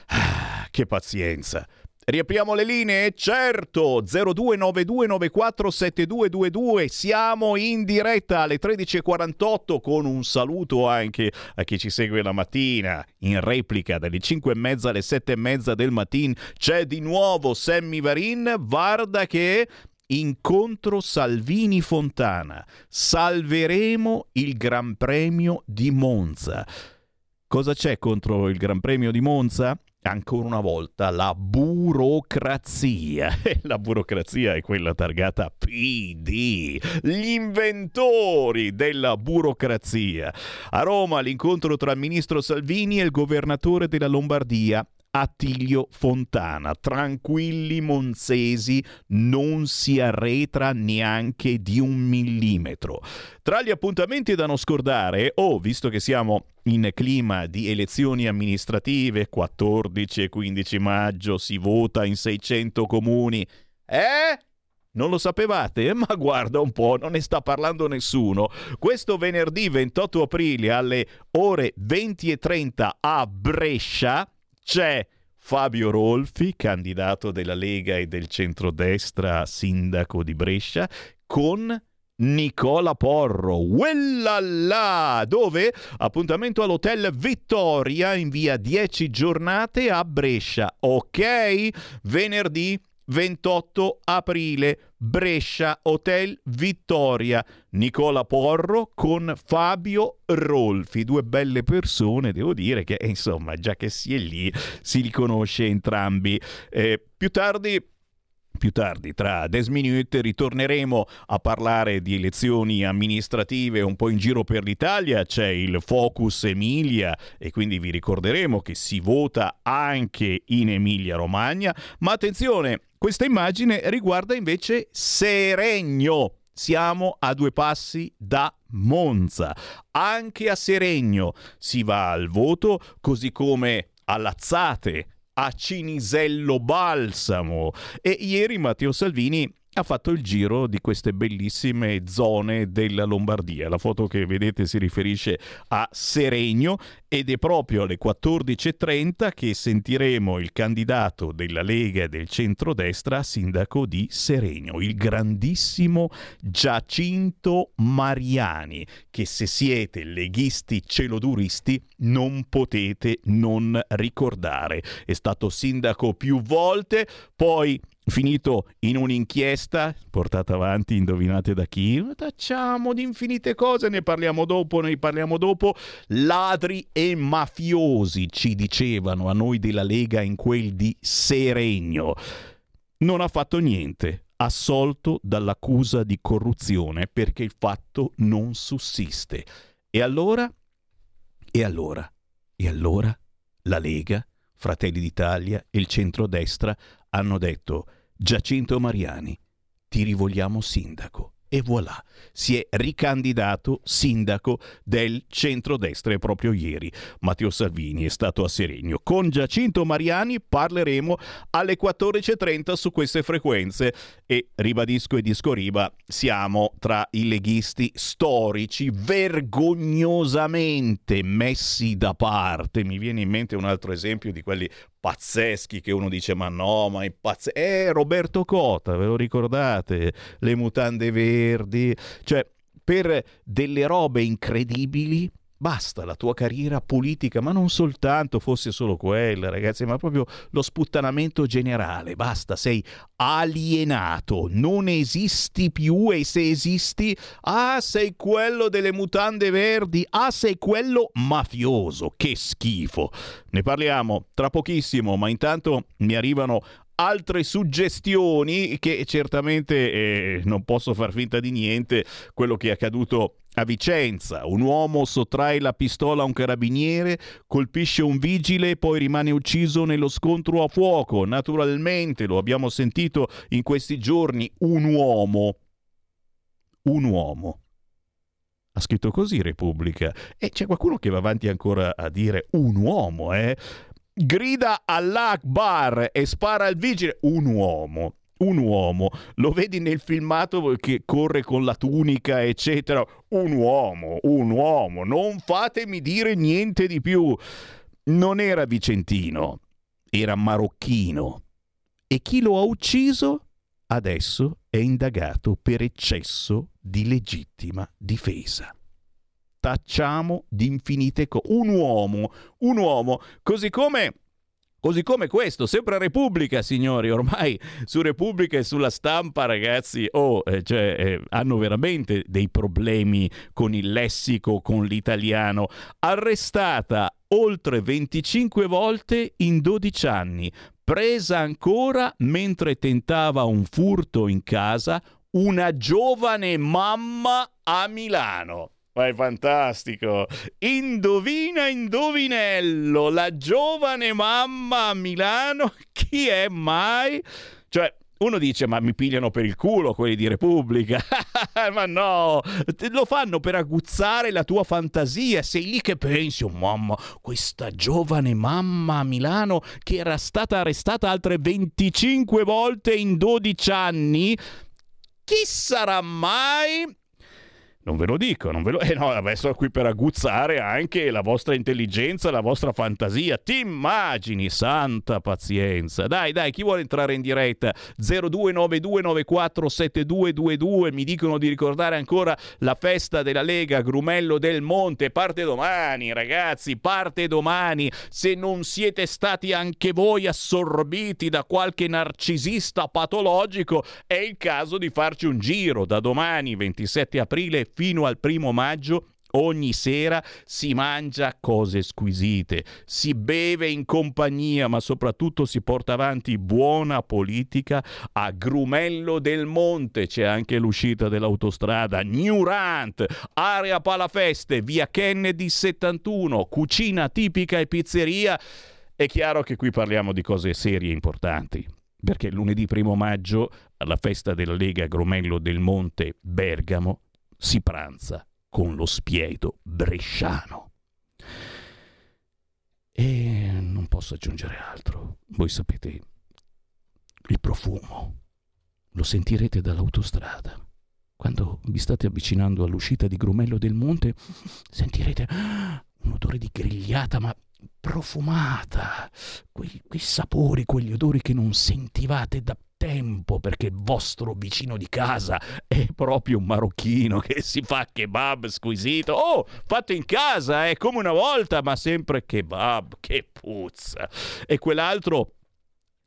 Ah, che pazienza. Riapriamo le linee? Certo, 0292947222, siamo in diretta alle 13.48 con un saluto anche a chi ci segue la mattina, in replica dalle 5.30 alle 7.30 del mattino c'è di nuovo Sammy Varin, guarda che incontro Salvini Fontana, salveremo il Gran Premio di Monza. Cosa c'è contro il Gran Premio di Monza? Ancora una volta la burocrazia. La burocrazia è quella targata PD, gli inventori della burocrazia. A Roma l'incontro tra il ministro Salvini e il governatore della Lombardia. Attilio Fontana. Tranquilli monzesi, non si arretra neanche di un millimetro. Tra gli appuntamenti da non scordare, oh, visto che siamo in clima di elezioni amministrative, 14 e 15 maggio si vota in 600 comuni. Eh? Non lo sapevate? Ma guarda un po', non ne sta parlando nessuno. Questo venerdì 28 aprile alle ore 20.30 a Brescia c'è Fabio Rolfi, candidato della Lega e del centrodestra sindaco di Brescia, con Nicola Porro. Uellala! Dove? Appuntamento all'Hotel Vittoria in via 10 giornate a Brescia. Ok? Venerdì 28 aprile, Brescia, Hotel Vittoria. Nicola Porro con Fabio Rolfi, due belle persone, devo dire che insomma, già che si è lì, si riconosce entrambi. Eh, più tardi più tardi, tra 10 minuti, ritorneremo a parlare di elezioni amministrative un po' in giro per l'Italia. C'è il Focus Emilia e quindi vi ricorderemo che si vota anche in Emilia-Romagna. Ma attenzione, questa immagine riguarda invece Seregno. Siamo a due passi da Monza. Anche a Seregno si va al voto, così come a Lazzate, a Cinisello Balsamo. E ieri Matteo Salvini ha fatto il giro di queste bellissime zone della Lombardia. La foto che vedete si riferisce a Seregno ed è proprio alle 14.30 che sentiremo il candidato della Lega del centrodestra a sindaco di Seregno, il grandissimo Giacinto Mariani, che se siete leghisti celoduristi non potete non ricordare. È stato sindaco più volte, poi finito in un'inchiesta portata avanti, indovinate da chi? Tacciamo di infinite cose, ne parliamo dopo, ne parliamo dopo. Ladri e mafiosi ci dicevano a noi della Lega in quel di Seregno. Non ha fatto niente, assolto dall'accusa di corruzione perché il fatto non sussiste. E allora? E allora? E allora? La Lega, Fratelli d'Italia e il centrodestra hanno detto Giacinto Mariani, ti rivogliamo sindaco. E voilà, si è ricandidato sindaco del centrodestra proprio ieri Matteo Salvini è stato a Seregno. Con Giacinto Mariani parleremo alle 14.30 su queste frequenze e ribadisco e disco riba, siamo tra i leghisti storici vergognosamente messi da parte. Mi viene in mente un altro esempio di quelli pazzeschi che uno dice ma no, ma è pazzesco. Eh, Roberto Cota, ve lo ricordate? Le mutande verdi. Cioè, per delle robe incredibili Basta la tua carriera politica, ma non soltanto fosse solo quella, ragazzi, ma proprio lo sputtanamento generale. Basta, sei alienato, non esisti più e se esisti, ah, sei quello delle mutande verdi, ah, sei quello mafioso. Che schifo. Ne parliamo tra pochissimo, ma intanto mi arrivano altre suggestioni che certamente eh, non posso far finta di niente, quello che è accaduto A Vicenza, un uomo sottrae la pistola a un carabiniere, colpisce un vigile e poi rimane ucciso nello scontro a fuoco. Naturalmente, lo abbiamo sentito in questi giorni, un uomo. Un uomo. Ha scritto così Repubblica. E c'è qualcuno che va avanti ancora a dire un uomo, eh? Grida all'Akbar e spara al vigile. Un uomo un uomo, lo vedi nel filmato che corre con la tunica, eccetera, un uomo, un uomo, non fatemi dire niente di più. Non era vicentino, era marocchino. E chi lo ha ucciso? Adesso è indagato per eccesso di legittima difesa tacciamo di infinite cose. Un uomo, un uomo, così come Così come questo, sempre Repubblica, signori, ormai su Repubblica e sulla stampa, ragazzi, oh, eh, cioè, eh, hanno veramente dei problemi con il lessico, con l'italiano. Arrestata oltre 25 volte in 12 anni, presa ancora mentre tentava un furto in casa una giovane mamma a Milano. Ma è fantastico! Indovina, indovinello, la giovane mamma a Milano, chi è mai? Cioè, uno dice, ma mi pigliano per il culo quelli di Repubblica. ma no, lo fanno per aguzzare la tua fantasia. Sei lì che pensi, oh mamma, questa giovane mamma a Milano che era stata arrestata altre 25 volte in 12 anni. Chi sarà mai? Non ve lo dico, non ve lo... Eh no, adesso sono qui per aguzzare anche la vostra intelligenza, la vostra fantasia. Ti immagini, santa pazienza. Dai, dai, chi vuole entrare in diretta? 0292947222. Mi dicono di ricordare ancora la festa della Lega Grumello del Monte. Parte domani, ragazzi, parte domani. Se non siete stati anche voi assorbiti da qualche narcisista patologico, è il caso di farci un giro. Da domani, 27 aprile, fino al primo maggio Ogni sera si mangia cose squisite, si beve in compagnia, ma soprattutto si porta avanti buona politica. A Grumello del Monte c'è anche l'uscita dell'autostrada. Newrant, area Palafeste, via Kennedy 71, cucina tipica e pizzeria. È chiaro che qui parliamo di cose serie e importanti. Perché lunedì primo maggio, alla festa della Lega Grumello del Monte Bergamo, si pranza con lo spiedo bresciano. E non posso aggiungere altro. Voi sapete, il profumo lo sentirete dall'autostrada. Quando vi state avvicinando all'uscita di Grumello del Monte, sentirete un odore di grigliata, ma profumata. Quei, quei sapori, quegli odori che non sentivate da tempo perché il vostro vicino di casa è proprio un marocchino che si fa kebab squisito. Oh, fatto in casa, è come una volta, ma sempre kebab, che puzza. E quell'altro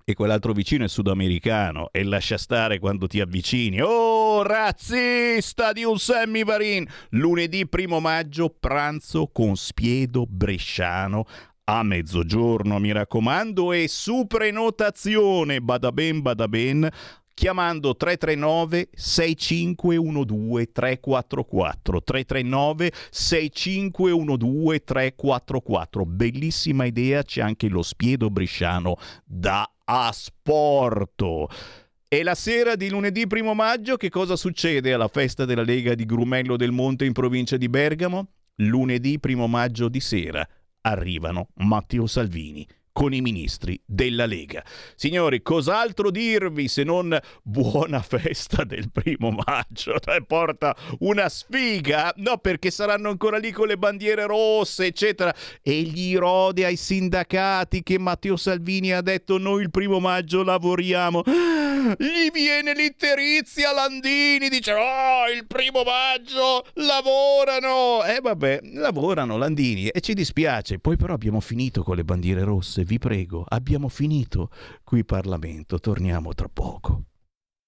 e quell'altro vicino è sudamericano e lascia stare quando ti avvicini. Oh, razzista di un Sammy Varin! Lunedì primo maggio, pranzo con spiedo bresciano a mezzogiorno, mi raccomando, e su prenotazione, bada ben, bada ben, chiamando 339 6512 344 339 6512 344 bellissima idea c'è anche lo spiedo bresciano da asporto. E la sera di lunedì primo maggio che cosa succede alla festa della Lega di Grumello del Monte in provincia di Bergamo? Lunedì primo maggio di sera arrivano Matteo Salvini con i ministri della Lega. Signori, cos'altro dirvi se non buona festa del primo maggio? Eh, porta una sfiga? No, perché saranno ancora lì con le bandiere rosse, eccetera. E gli rode ai sindacati che Matteo Salvini ha detto noi il primo maggio lavoriamo. Gli viene l'itterizia Landini, dice oh, il primo maggio lavorano. E eh, vabbè, lavorano Landini e ci dispiace. Poi però abbiamo finito con le bandiere rosse vi prego, abbiamo finito qui Parlamento, torniamo tra poco.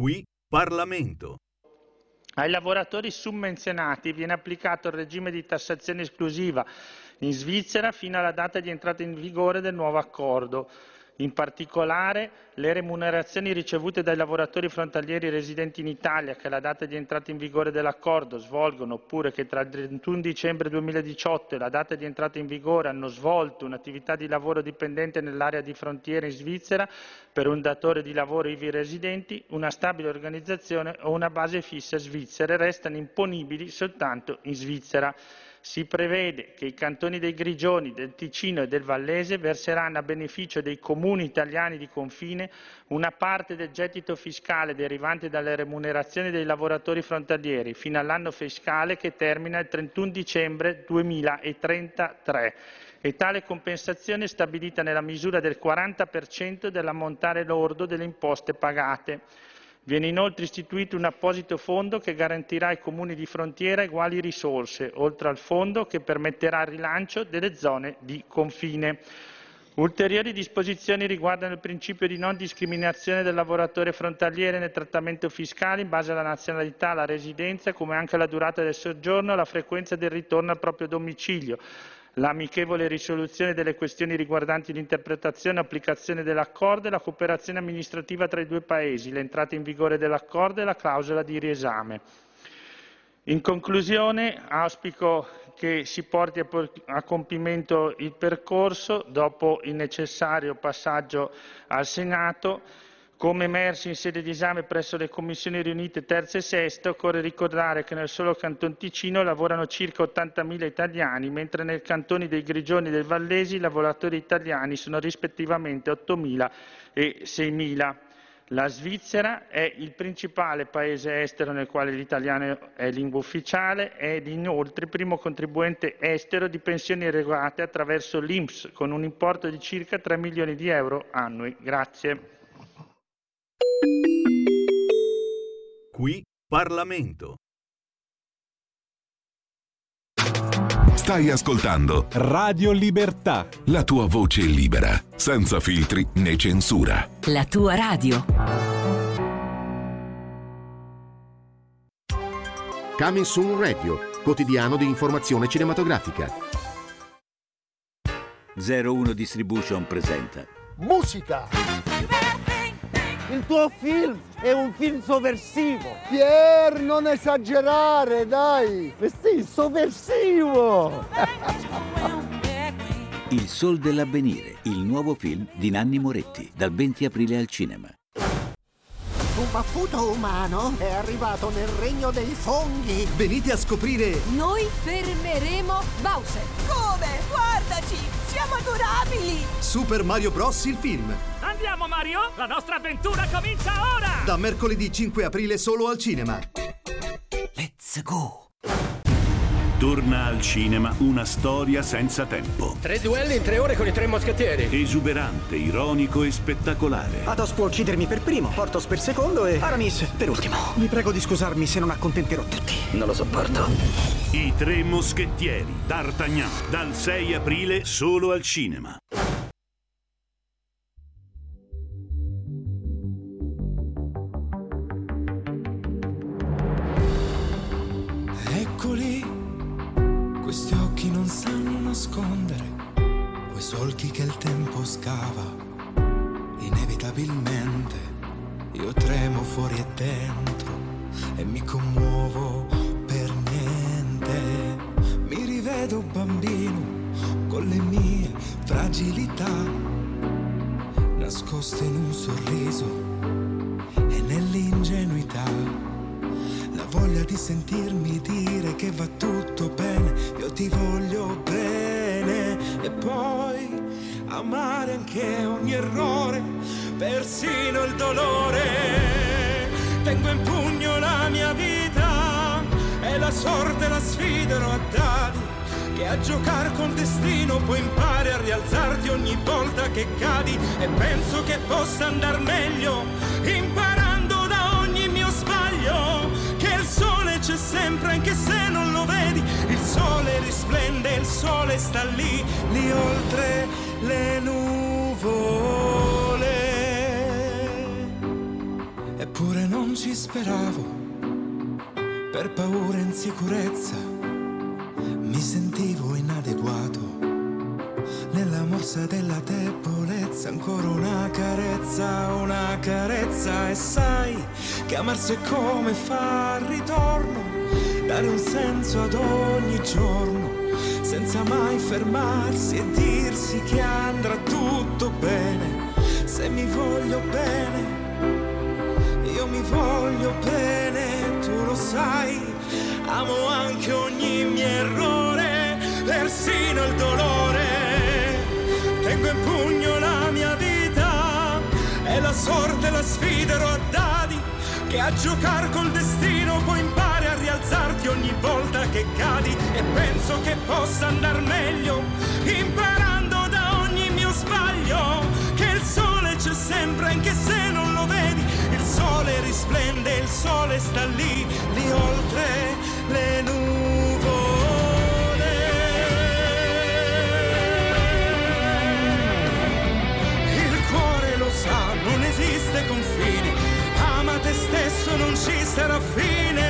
Qui Parlamento. Ai lavoratori summenzionati viene applicato il regime di tassazione esclusiva in Svizzera fino alla data di entrata in vigore del nuovo accordo. In particolare, le remunerazioni ricevute dai lavoratori frontalieri residenti in Italia che alla data di entrata in vigore dell'accordo svolgono oppure che tra il 31 dicembre 2018 e la data di entrata in vigore hanno svolto un'attività di lavoro dipendente nell'area di frontiera in Svizzera per un datore di lavoro ivi residenti, una stabile organizzazione o una base fissa svizzere restano imponibili soltanto in Svizzera si prevede che i cantoni dei Grigioni, del Ticino e del Vallese verseranno a beneficio dei comuni italiani di confine una parte del gettito fiscale derivante dalle remunerazioni dei lavoratori frontalieri fino all'anno fiscale che termina il 31 dicembre 2033 e tale compensazione è stabilita nella misura del 40% dell'ammontare lordo delle imposte pagate. Viene inoltre istituito un apposito fondo che garantirà ai comuni di frontiera uguali risorse, oltre al fondo che permetterà il rilancio delle zone di confine. Ulteriori disposizioni riguardano il principio di non discriminazione del lavoratore frontaliere nel trattamento fiscale in base alla nazionalità, alla residenza, come anche alla durata del soggiorno e alla frequenza del ritorno al proprio domicilio, l'amichevole risoluzione delle questioni riguardanti l'interpretazione e applicazione dell'accordo e la cooperazione amministrativa tra i due Paesi, l'entrata in vigore dell'accordo e la clausola di riesame. In conclusione, auspico che si porti a compimento il percorso dopo il necessario passaggio al Senato come emerso in sede di esame presso le commissioni riunite terza e sesta, occorre ricordare che nel solo Canton Ticino lavorano circa 80.000 italiani, mentre nel cantone dei Grigioni e del Vallesi i lavoratori italiani sono rispettivamente 8.000 e 6.000. La Svizzera è il principale paese estero nel quale l'italiano è lingua ufficiale ed inoltre primo contribuente estero di pensioni erogate attraverso l'INPS con un importo di circa 3 milioni di euro annui. Grazie. Qui Parlamento. Stai ascoltando Radio Libertà. la tua voce libera, senza filtri né censura. La tua radio. Coming Soon Radio, quotidiano di informazione cinematografica. 01 Distribution presenta Musica! Il tuo film è un film sovversivo! Pier, non esagerare, dai! Sì, sovversivo! Il Sol dell'Avvenire, il nuovo film di Nanni Moretti, dal 20 aprile al cinema. Un baffuto umano è arrivato nel regno dei funghi! Venite a scoprire Noi fermeremo Bowser. Come? Guardaci! Siamo adorabili! Super Mario Bros. il film. Andiamo Mario, la nostra avventura comincia ora! Da mercoledì 5 aprile solo al cinema. Let's go! Torna al cinema una storia senza tempo. Tre duelli in tre ore con i tre moschettieri. Esuberante, ironico e spettacolare. Athos può uccidermi per primo, Portos per secondo e Aramis per ultimo. Vi prego di scusarmi se non accontenterò tutti. Non lo sopporto. I tre moschettieri, D'Artagnan, dal 6 aprile solo al cinema. Nascondere, quei solchi che il tempo scava. Inevitabilmente io tremo fuori e dentro e mi commuovo per niente. Mi rivedo bambino con le mie fragilità, nascoste in un sorriso e nell'ingenuità. Voglia di sentirmi dire che va tutto bene, io ti voglio bene e poi amare anche ogni errore, persino il dolore. Tengo in pugno la mia vita e la sorte la sfiderò a dadi. Che a giocare col destino puoi imparare a rialzarti ogni volta che cadi e penso che possa andar meglio imparando c'è sempre anche se non lo vedi. Il sole risplende il sole sta lì lì oltre le nuvole. Eppure non ci speravo per paura e insicurezza mi sentivo inadeguato nella morsa della debolezza ancora una carezza una carezza. E sai che amarsi è come far ritorno dare un senso ad ogni giorno senza mai fermarsi e dirsi che andrà tutto bene. Se mi voglio bene io mi voglio bene tu lo sai. Amo anche ogni mio errore persino il dolore pugno la mia vita e la sorte la sfiderò a dadi che a giocar col destino puoi impari a rialzarti ogni volta che cadi e penso che possa andar meglio imparando da ogni mio sbaglio che il sole c'è sempre anche se non lo vedi. Il sole risplende il sole sta lì lì oltre le nuvole non ci sarà fine.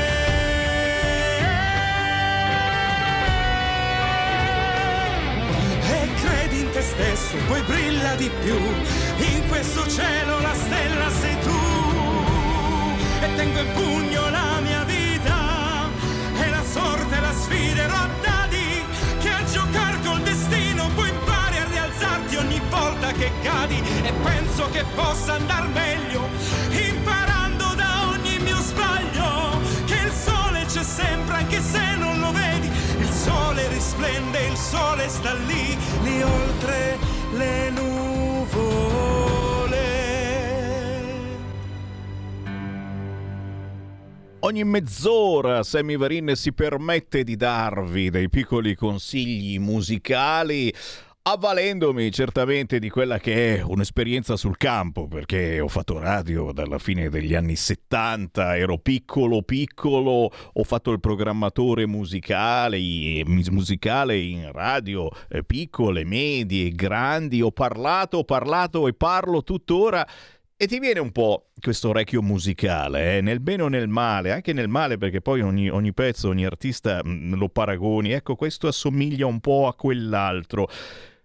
E credi in te stesso poi brilla di più. In questo cielo la stella sei tu. E tengo in pugno la mia vita. E la sorte la sfiderò a dadi che a giocar col destino puoi impari a rialzarti ogni volta che cadi. E penso che possa andar meglio sole sta lì lì oltre le nuvole. Ogni mezz'ora Sammy Varin si permette di darvi dei piccoli consigli musicali avvalendomi certamente di quella che è un'esperienza sul campo, perché ho fatto radio dalla fine degli anni 70, ero piccolo piccolo, ho fatto il programmatore musicale, musicale in radio, eh, piccole, medie, grandi, ho parlato, ho parlato e parlo tuttora e ti viene un po' questo orecchio musicale, eh? nel bene o nel male, anche nel male perché poi ogni, ogni pezzo, ogni artista mh, lo paragoni, ecco questo assomiglia un po' a quell'altro.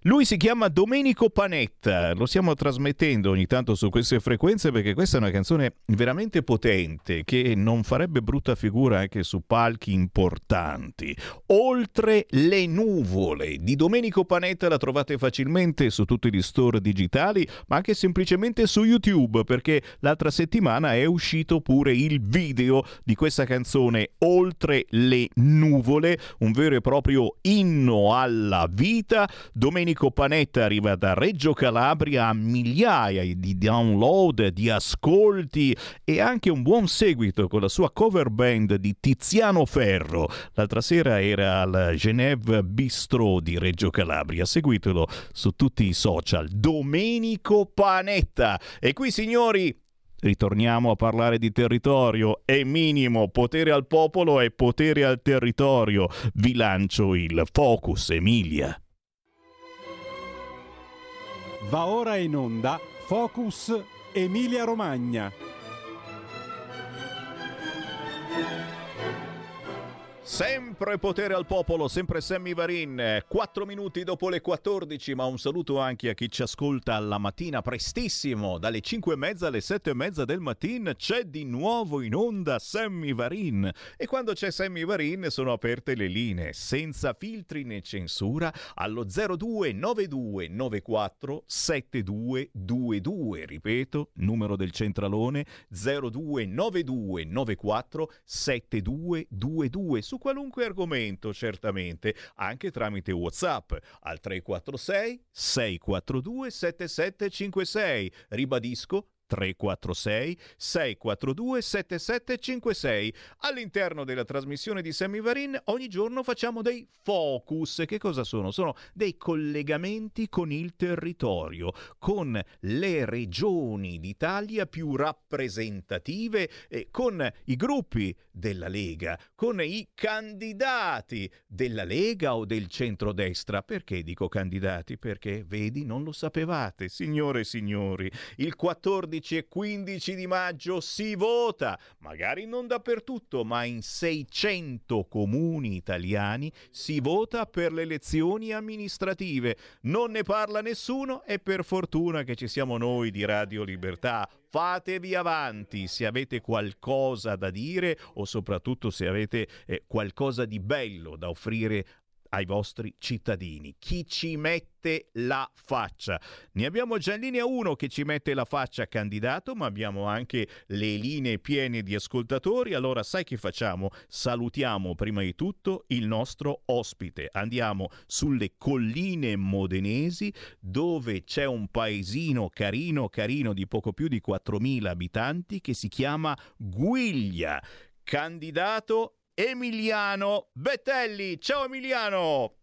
Lui si chiama Domenico Panetta, lo stiamo trasmettendo ogni tanto su queste frequenze perché questa è una canzone veramente potente che non farebbe brutta figura anche su palchi importanti. Oltre le nuvole di Domenico Panetta la trovate facilmente su tutti gli store digitali ma anche semplicemente su YouTube perché l'altra settimana è uscito pure il video di questa canzone Oltre le nuvole, un vero e proprio inno alla vita. Domenico Domenico Panetta arriva da Reggio Calabria a migliaia di download, di ascolti e anche un buon seguito con la sua cover band di Tiziano Ferro. L'altra sera era al Genève Bistro di Reggio Calabria. Seguitelo su tutti i social. Domenico Panetta. E qui signori Ritorniamo a parlare di territorio. È minimo potere al popolo e potere al territorio. Vi lancio il Focus Emilia. Va ora in onda Focus Emilia Romagna. Sempre potere al popolo, sempre Sammy Varin, 4 minuti dopo le 14, ma un saluto anche a chi ci ascolta alla mattina prestissimo, dalle 5 e mezza alle 7 e mezza del mattino c'è di nuovo in onda Sammy Varin. E quando c'è Sammy Varin sono aperte le linee, senza filtri né censura, allo 0292 94 7222, ripeto, numero del centralone 0292 94 7222 su qualunque argomento, certamente, anche tramite WhatsApp al 346 642 7756. Ribadisco 346 642 7756. All'interno della trasmissione di Semivarin ogni giorno facciamo dei focus. Che cosa sono? Sono dei collegamenti con il territorio, con le regioni d'Italia più rappresentative, eh, con i gruppi della Lega, con i candidati della Lega o del centrodestra. Perché dico candidati? Perché, vedi, non lo sapevate, signore e signori. Il 14 14 e 15 di maggio si vota, magari non dappertutto, ma in 600 comuni italiani si vota per le elezioni amministrative. Non ne parla nessuno e per fortuna che ci siamo noi di Radio Libertà. Fatevi avanti se avete qualcosa da dire o soprattutto se avete eh, qualcosa di bello da offrire ai vostri cittadini. Chi ci mette la faccia? Ne abbiamo già in linea uno che ci mette la faccia candidato, ma abbiamo anche le linee piene di ascoltatori. Allora sai che facciamo? Salutiamo prima di tutto il nostro ospite. Andiamo sulle colline modenesi dove c'è un paesino carino carino di poco più di 4.000 abitanti che si chiama Guiglia. Candidato Emiliano Bettelli. Ciao Emiliano!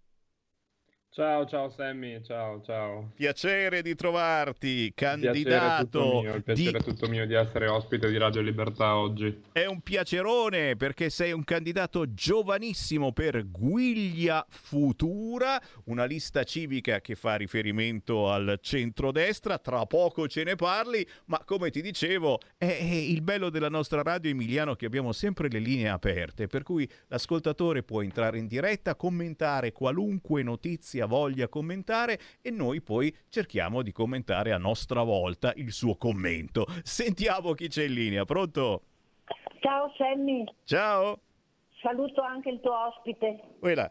Ciao, ciao Sammy, ciao, ciao. Piacere di trovarti, candidato. Il piacere, è tutto, mio, piacere di... tutto mio di essere ospite di Radio Libertà oggi. È un piacerone perché sei un candidato giovanissimo per Guiglia Futura, una lista civica che fa riferimento al centrodestra. Tra poco ce ne parli, ma come ti dicevo, è il bello della nostra radio Emiliano che abbiamo sempre le linee aperte, per cui l'ascoltatore può entrare in diretta, commentare qualunque notizia abbia voglia commentare e noi poi cerchiamo di commentare a nostra volta il suo commento. Sentiamo chi c'è in linea, pronto? Ciao Sammy. Ciao. Saluto anche il tuo ospite. Quella.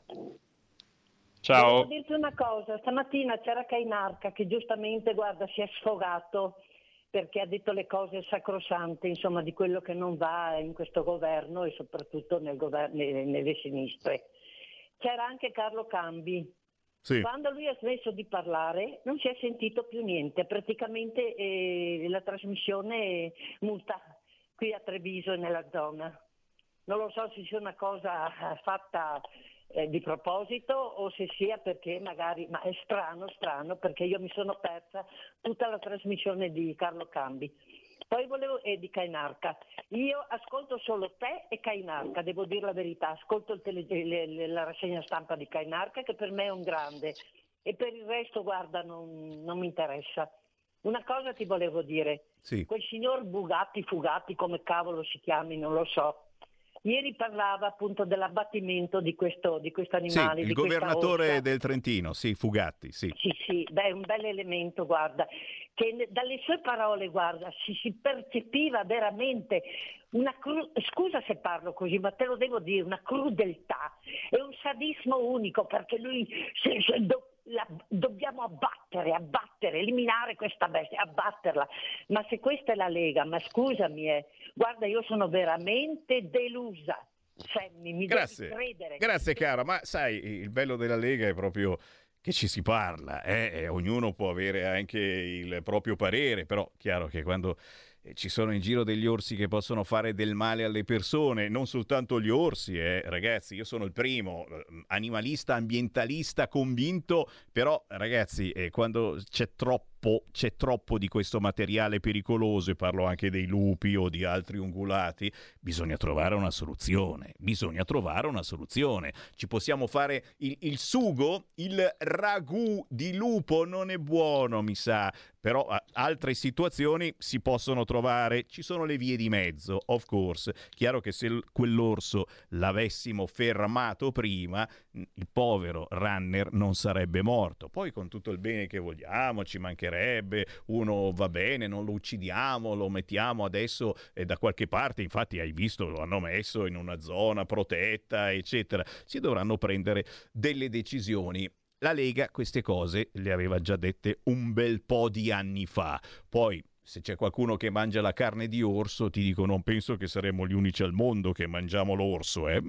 Ciao. Devo dirti una cosa, stamattina c'era Cainarca che giustamente, guarda, si è sfogato perché ha detto le cose sacrosante, insomma, di quello che non va in questo governo e soprattutto nel governo, nelle sinistre. C'era anche Carlo Cambi, sì. Quando lui ha smesso di parlare non si è sentito più niente, praticamente eh, la trasmissione muta qui a Treviso e nella zona. Non lo so se sia una cosa fatta eh, di proposito o se sia perché magari, ma è strano, strano, perché io mi sono persa tutta la trasmissione di Carlo Cambi. Poi volevo, e eh, di Cainarca. Io ascolto solo te e Cainarca, devo dire la verità. Ascolto tele, le, la rassegna stampa di Cainarca che per me è un grande e per il resto, guarda, non, non mi interessa. Una cosa ti volevo dire. Sì. Quel signor Bugatti, Fugatti, come cavolo si chiami, non lo so. Ieri parlava appunto dell'abbattimento di questo, di questo animale. Sì, il governatore del Trentino, sì, Fugatti, sì. Sì, sì, beh, è un bel elemento, guarda che dalle sue parole, guarda, si, si percepiva veramente una cru- scusa se parlo così, ma te lo devo dire, una crudeltà e un sadismo unico perché lui se, se do, la, dobbiamo abbattere, abbattere, eliminare questa bestia, abbatterla. Ma se questa è la Lega, ma scusami, eh, guarda, io sono veramente delusa. Sammy, mi Grazie. devi credere. Grazie cara, ma sai, il bello della Lega è proprio che ci si parla, eh? ognuno può avere anche il proprio parere, però chiaro che quando eh, ci sono in giro degli orsi che possono fare del male alle persone, non soltanto gli orsi, eh. ragazzi, io sono il primo, eh, animalista, ambientalista, convinto, però ragazzi, eh, quando c'è troppo troppo, c'è troppo di questo materiale pericoloso, e parlo anche dei lupi o di altri ungulati, bisogna trovare una soluzione. Bisogna trovare una soluzione. Ci possiamo fare il, il sugo, il ragù di lupo non è buono, mi sa, però altre situazioni si possono trovare, ci sono le vie di mezzo, of course. Chiaro che se quell'orso l'avessimo fermato prima, il povero runner non sarebbe morto. Poi con tutto il bene che vogliamo, ci mancherebbe mancherebbe, uno va bene, non lo uccidiamo, lo mettiamo adesso eh, da qualche parte, infatti hai visto, lo hanno messo in una zona protetta, eccetera. Si dovranno prendere delle decisioni la Lega queste cose le aveva già dette un bel po' di anni fa. Poi se c'è qualcuno che mangia la carne di orso, ti dico non penso che saremmo gli unici al mondo che mangiamo l'orso, eh.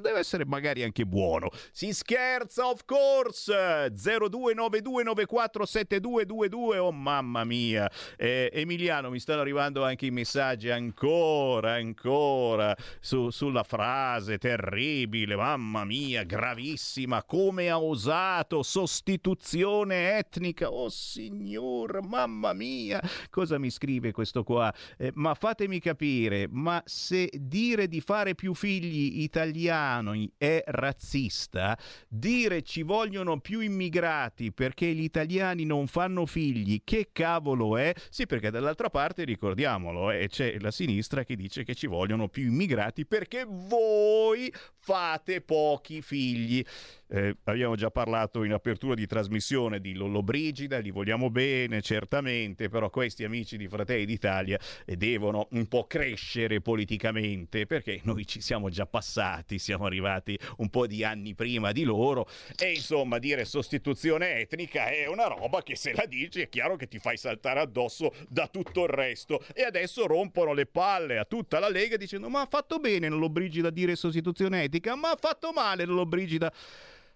deve essere magari anche buono. Si scherza, of course! 0292947222, oh mamma mia. Eh, Emiliano, mi stanno arrivando anche i messaggi ancora, ancora, su, sulla frase terribile, mamma mia, gravissima, come ha osato, sostituzione etnica, oh signor, mamma mia cosa mi scrive questo qua? Eh, ma fatemi capire, ma se dire di fare più figli italiani è razzista, dire ci vogliono più immigrati perché gli italiani non fanno figli, che cavolo è? Sì, perché dall'altra parte, ricordiamolo, eh, c'è la sinistra che dice che ci vogliono più immigrati perché voi fate pochi figli. Eh, abbiamo già parlato in apertura di trasmissione di Lollobrigida, li vogliamo bene, certamente, però questi amici di Fratelli d'Italia eh, devono un po' crescere politicamente, perché noi ci siamo già passati, siamo arrivati un po' di anni prima di loro e insomma dire sostituzione etnica è una roba che se la dici è chiaro che ti fai saltare addosso da tutto il resto. E adesso rompono le palle a tutta la Lega dicendo ma ha fatto bene Lollobrigida a dire sostituzione etica, ma ha fatto male Lollobrigida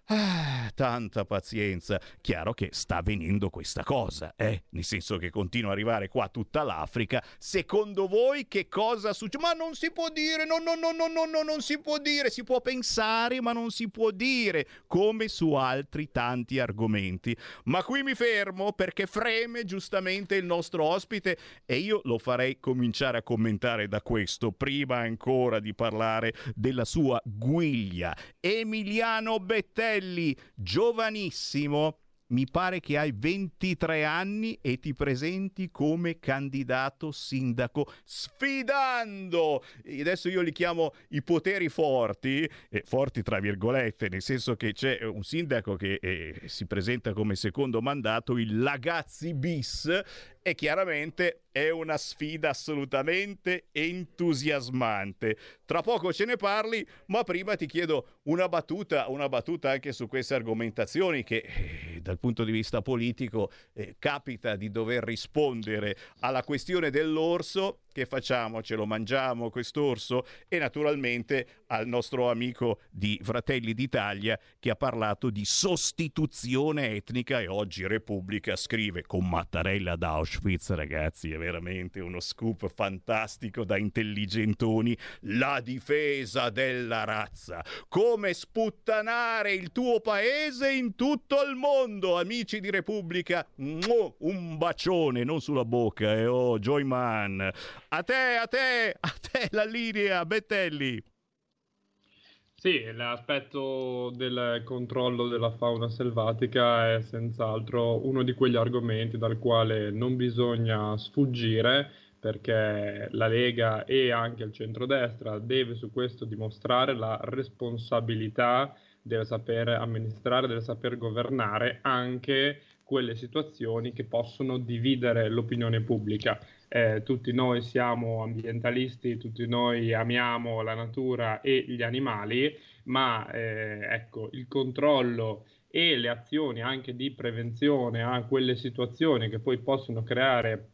Ah, tanta pazienza. Chiaro che sta avvenendo questa cosa, eh? Nel senso che continua ad arrivare qua tutta l'Africa. Secondo voi che cosa succede? Ma non si può dire, no, no, no, no, no, no, non si può dire. Si può pensare, ma non si può dire. Come su altri tanti argomenti. Ma qui mi fermo perché freme giustamente il nostro ospite e io lo farei cominciare a commentare da questo, prima ancora di parlare della sua guiglia. Emiliano Bettelli Antonelli, giovanissimo, mi pare che hai 23 anni e ti presenti come candidato sindaco sfidando. Adesso io li chiamo i poteri forti eh, forti tra virgolette nel senso che c'è un sindaco che eh, si presenta come secondo mandato il Lagazzi bis e chiaramente è una sfida assolutamente entusiasmante. Tra poco ce ne parli, ma prima ti chiedo una battuta, una battuta anche su queste argomentazioni che eh, dal punto di vista politico eh, capita di dover rispondere alla questione dell'orso che facciamo? Ce lo mangiamo quest'orso? E naturalmente al nostro amico di Fratelli d'Italia che ha parlato di sostituzione etnica e oggi Repubblica scrive con Mattarella da Auschwitz, ragazzi, è veramente uno scoop fantastico da intelligentoni, la difesa della razza, come sputtanare il tuo paese in tutto il mondo, amici di Repubblica, un bacione, non sulla bocca, eh, oh, Joyman. A te, a te, a te la linea, Bettelli. Sì, l'aspetto del controllo della fauna selvatica è senz'altro uno di quegli argomenti dal quale non bisogna sfuggire perché la Lega e anche il centrodestra deve su questo dimostrare la responsabilità, deve saper amministrare, deve saper governare anche quelle situazioni che possono dividere l'opinione pubblica eh, tutti noi siamo ambientalisti, tutti noi amiamo la natura e gli animali, ma eh, ecco, il controllo e le azioni anche di prevenzione a quelle situazioni che poi possono creare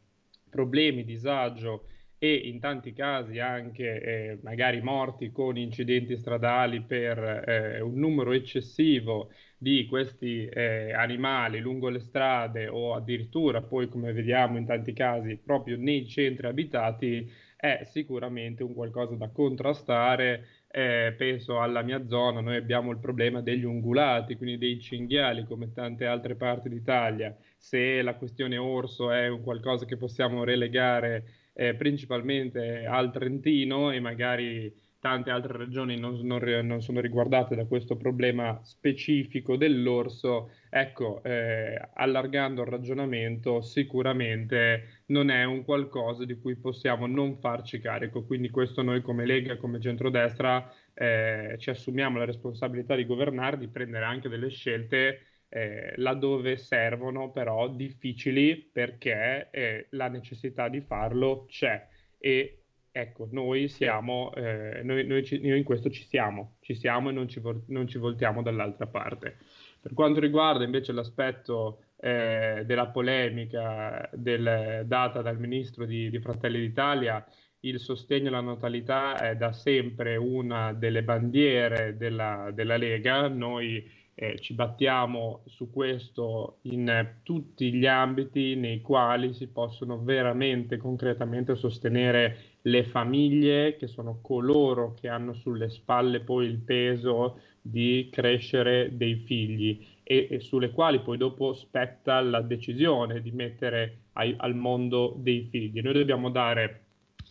problemi, disagio e in tanti casi anche eh, magari morti con incidenti stradali per eh, un numero eccessivo di questi eh, animali lungo le strade o addirittura poi come vediamo in tanti casi proprio nei centri abitati è sicuramente un qualcosa da contrastare. Eh, penso alla mia zona, noi abbiamo il problema degli ungulati, quindi dei cinghiali come tante altre parti d'Italia. Se la questione orso è un qualcosa che possiamo relegare eh, principalmente al Trentino e magari tante altre regioni non, non, non, sono riguardate da questo problema specifico dell'orso, ecco, eh, allargando il ragionamento, sicuramente non è un qualcosa di cui possiamo non farci carico. Quindi questo noi come Lega, come centrodestra, eh, ci assumiamo la responsabilità di governare, di prendere anche delle scelte eh, laddove servono, però difficili perché eh, la necessità di farlo c'è. E Ecco, noi siamo, eh, noi, noi, ci, noi, in questo ci siamo, ci siamo e non ci, non ci voltiamo dall'altra parte. Per quanto riguarda invece l'aspetto eh, della polemica del, data dal ministro di, di Fratelli d'Italia, il sostegno alla natalità è da sempre una delle bandiere della, della Lega. Noi eh, ci battiamo su questo in tutti gli ambiti nei quali si possono veramente concretamente sostenere le famiglie, che sono coloro che hanno sulle spalle poi il peso di crescere dei figli e, e sulle quali poi dopo spetta la decisione di mettere ai, al mondo dei figli. Noi dobbiamo dare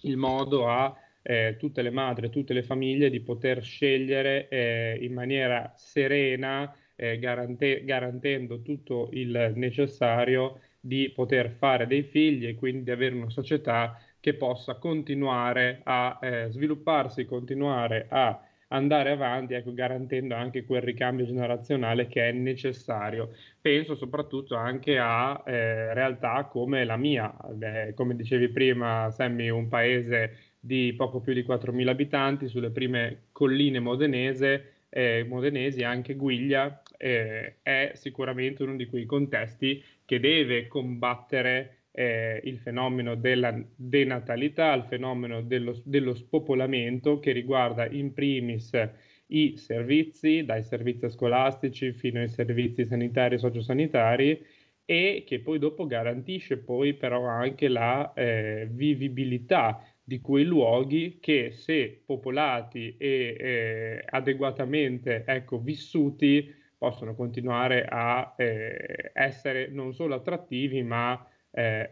il modo a eh, tutte le madri, tutte le famiglie di poter scegliere eh, in maniera serena, eh, garante- garantendo tutto il necessario di poter fare dei figli e quindi di avere una società che possa continuare a eh, svilupparsi, continuare a andare avanti, ecco, garantendo anche quel ricambio generazionale che è necessario. Penso soprattutto anche a eh, realtà come la mia, eh, come dicevi prima, Sammy, un paese di poco più di 4.000 abitanti sulle prime colline modenese, eh, modenesi, anche Guiglia eh, è sicuramente uno di quei contesti che deve combattere eh, il fenomeno della denatalità, il fenomeno dello, dello spopolamento che riguarda in primis i servizi, dai servizi scolastici fino ai servizi sanitari e sociosanitari e che poi dopo garantisce poi però anche la eh, vivibilità di quei luoghi che se popolati e eh, adeguatamente ecco, vissuti possono continuare a eh, essere non solo attrattivi ma eh,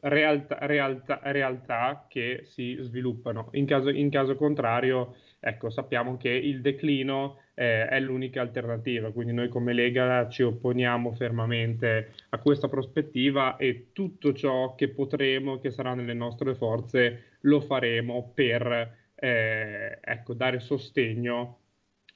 realtà, realtà, realtà, che si sviluppano. In caso, in caso contrario, ecco, sappiamo che il declino eh, è l'unica alternativa, quindi noi come Lega ci opponiamo fermamente a questa prospettiva e tutto ciò che potremo, che sarà nelle nostre forze, lo faremo per eh, ecco, dare sostegno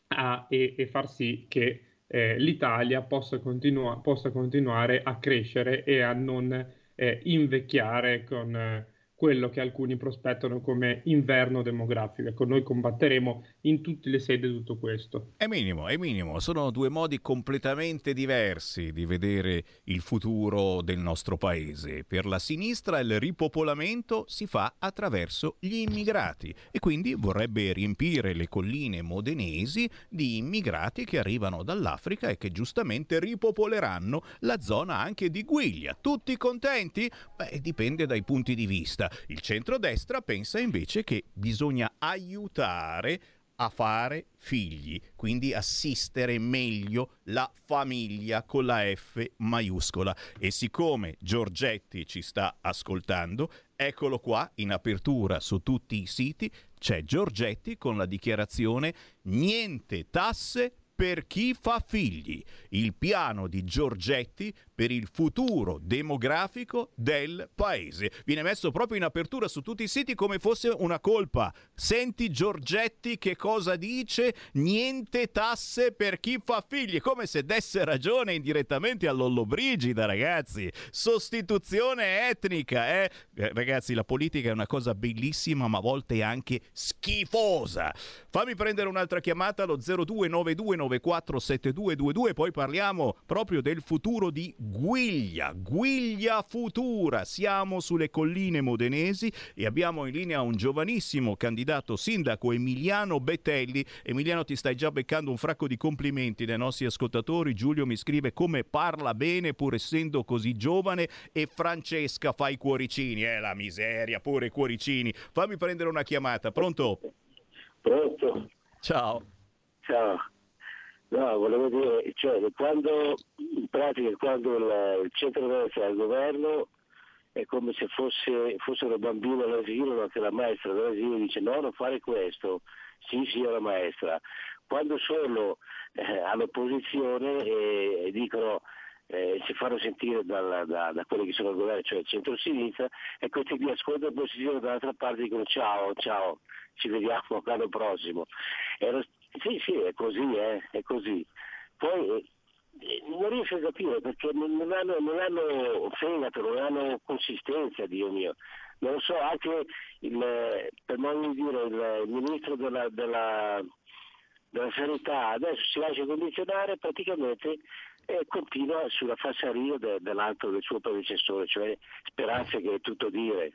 a, e, e far sì che eh, l'Italia possa, continua- possa, continuare a crescere e a non eh, invecchiare con eh, quello che alcuni prospettano come inverno demografico. Ecco, noi combatteremo in tutte le sedi tutto questo. È minimo, è minimo, sono due modi completamente diversi di vedere il futuro del nostro paese. Per la sinistra il ripopolamento si fa attraverso gli immigrati e quindi vorrebbe riempire le colline modenesi di immigrati che arrivano dall'Africa e che giustamente ripopoleranno la zona anche di Guiglia. Tutti contenti? Beh, dipende dai punti di vista. Il centrodestra pensa invece che bisogna aiutare a fare figli, quindi assistere meglio la famiglia con la F maiuscola. E siccome Giorgetti ci sta ascoltando, eccolo qua in apertura su tutti i siti, c'è Giorgetti con la dichiarazione niente tasse per chi fa figli, il piano di Giorgetti per il futuro demografico del paese. Viene messo proprio in apertura su tutti i siti come fosse una colpa. Senti Giorgetti che cosa dice? Niente tasse per chi fa figli, come se desse ragione indirettamente a Lollobrigida, ragazzi. Sostituzione etnica, eh? eh? Ragazzi, la politica è una cosa bellissima, ma a volte anche schifosa. Fammi prendere un'altra chiamata allo 0292 947222, poi parliamo proprio del futuro di Guiglia, Guiglia Futura. Siamo sulle colline modenesi e abbiamo in linea un giovanissimo candidato sindaco Emiliano Betelli. Emiliano ti stai già beccando un fracco di complimenti dai nostri ascoltatori. Giulio mi scrive come parla bene pur essendo così giovane e Francesca fa i cuoricini. Eh la miseria, pure i cuoricini. Fammi prendere una chiamata. Pronto? Pronto? Ciao. Ciao. No, volevo dire, cioè, quando, in pratica quando il, il centro-destra è al governo è come se fosse, fossero bambini all'asilo, ma che la maestra dell'asilo dice no, non fare questo, sì signora maestra. Quando sono eh, all'opposizione e, e dicono eh, si fanno sentire dalla, da, da, quelli che sono al governo, cioè il centro-sinistra, e questi qui ascoltano l'opposizione dall'altra parte dicono ciao, ciao, ci vediamo l'anno prossimo. Lo, sì, sì, è così, eh, è così. Poi eh, non riesco a capire perché non, non, hanno, non hanno fegato, non hanno consistenza, Dio mio. Non lo so, anche il, per modo di dire, il, il ministro della, della, della, sanità adesso si lascia condizionare praticamente e continua sulla falsaria de, dell'altro, del suo predecessore, cioè Speranza che è tutto dire.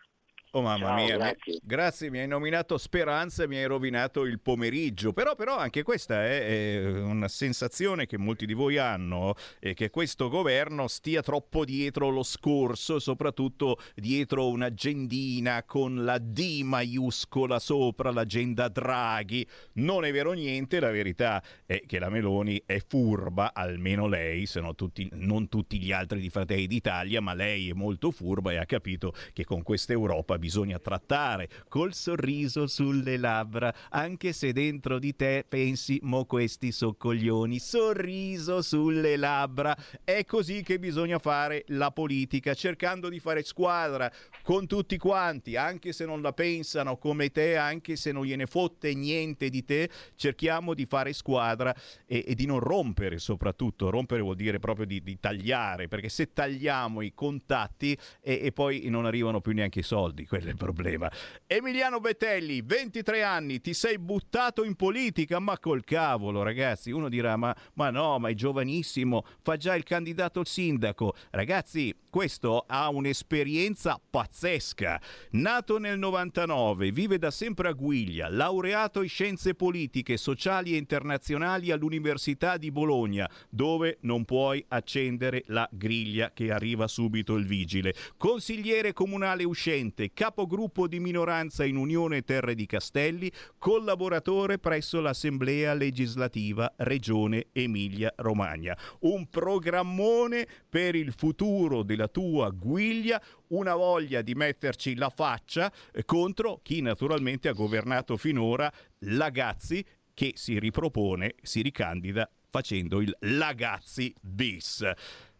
Oh mamma Ciao, mia, grazie. mi- grazie, mi hai nominato Speranza e mi hai rovinato il pomeriggio, però, però anche questa è, è una sensazione che molti di voi hanno, eh, che questo governo stia troppo dietro lo scorso, soprattutto dietro un'agendina con la D maiuscola sopra, l'agenda Draghi. Non è vero niente, la verità è che la Meloni è furba, almeno lei, se no tutti, non tutti gli altri di Fratelli d'Italia, ma lei è molto furba e ha capito che con questa Europa bisogna trattare col sorriso sulle labbra, anche se dentro di te pensi, mo questi so coglioni, sorriso sulle labbra. È così che bisogna fare la politica, cercando di fare squadra con tutti quanti, anche se non la pensano come te, anche se non gliene fotte niente di te, cerchiamo di fare squadra e, e di non rompere soprattutto. Rompere vuol dire proprio di, di tagliare, perché se tagliamo i contatti e, e poi non arrivano più neanche i soldi, quello è il problema. Emiliano Betelli, 23 anni, ti sei buttato in politica, ma col cavolo ragazzi, uno dirà ma, ma no, ma è giovanissimo, fa già il candidato al sindaco. Ragazzi, questo ha un'esperienza pazzesca. Nato nel 99, vive da sempre a Guiglia, laureato in scienze politiche, sociali e internazionali all'Università di Bologna, dove non puoi accendere la griglia che arriva subito il vigile. Consigliere comunale uscente, capogruppo di minoranza in Unione Terre di Castelli, collaboratore presso l'Assemblea legislativa Regione Emilia-Romagna. Un programmone per il futuro della tua guiglia, una voglia di metterci la faccia eh, contro chi naturalmente ha governato finora Lagazzi che si ripropone, si ricandida facendo il Lagazzi bis.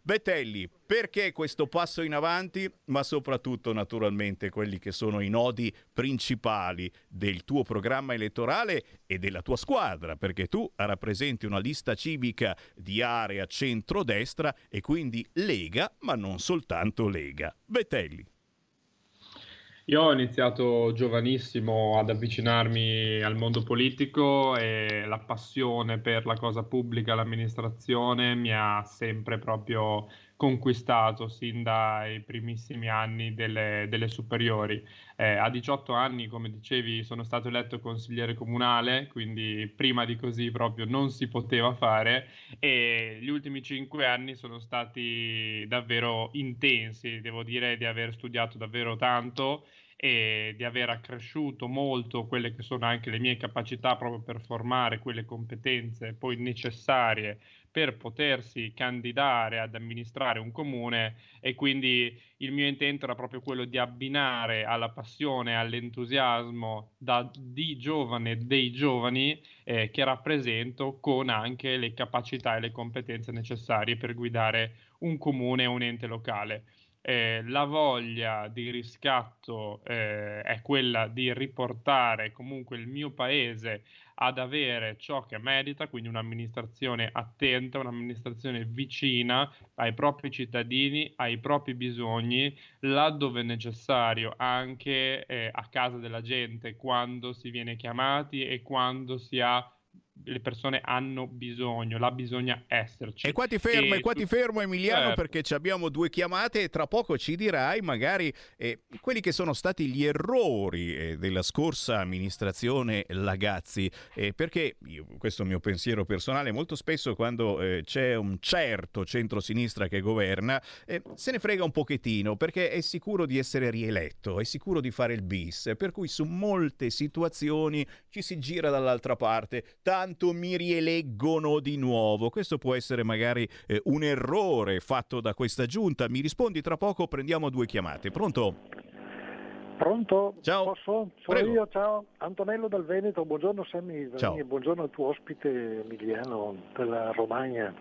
Betelli, perché questo passo in avanti, ma soprattutto naturalmente quelli che sono i nodi principali del tuo programma elettorale e della tua squadra, perché tu rappresenti una lista civica di area centrodestra e quindi Lega, ma non soltanto Lega. Betelli. Io ho iniziato giovanissimo ad avvicinarmi al mondo politico e la passione per la cosa pubblica, l'amministrazione mi ha sempre proprio conquistato sin dai primissimi anni delle, delle superiori. Eh, a 18 anni, come dicevi, sono stato eletto consigliere comunale, quindi prima di così proprio non si poteva fare e gli ultimi cinque anni sono stati davvero intensi, devo dire di aver studiato davvero tanto e di aver accresciuto molto quelle che sono anche le mie capacità proprio per formare quelle competenze poi necessarie per potersi candidare ad amministrare un comune e quindi il mio intento era proprio quello di abbinare alla passione, all'entusiasmo da, di giovane dei giovani eh, che rappresento con anche le capacità e le competenze necessarie per guidare un comune o un ente locale. Eh, la voglia di riscatto eh, è quella di riportare comunque il mio paese ad avere ciò che merita, quindi un'amministrazione attenta, un'amministrazione vicina ai propri cittadini, ai propri bisogni, laddove necessario anche eh, a casa della gente, quando si viene chiamati e quando si ha le persone hanno bisogno, là bisogna esserci. E qua ti fermo, e, qua su- ti fermo Emiliano Certo. perché ci abbiamo due chiamate e tra poco ci dirai magari eh, quelli che sono stati gli errori eh, della scorsa amministrazione Lagazzi, eh, perché io, questo è il mio pensiero personale, molto spesso quando eh, c'è un certo centrosinistra che governa eh, se ne frega un pochettino perché è sicuro di essere rieletto, è sicuro di fare il bis, per cui su molte situazioni ci si gira dall'altra parte, tanto mi rieleggono di nuovo. Questo può essere magari eh, un errore fatto da questa giunta. Mi rispondi tra poco, prendiamo due chiamate. Pronto? Pronto? Ciao. Posso? Sono Prego. io, ciao. Antonello dal Veneto, buongiorno Sammy e buongiorno al tuo ospite Emiliano della Romagna.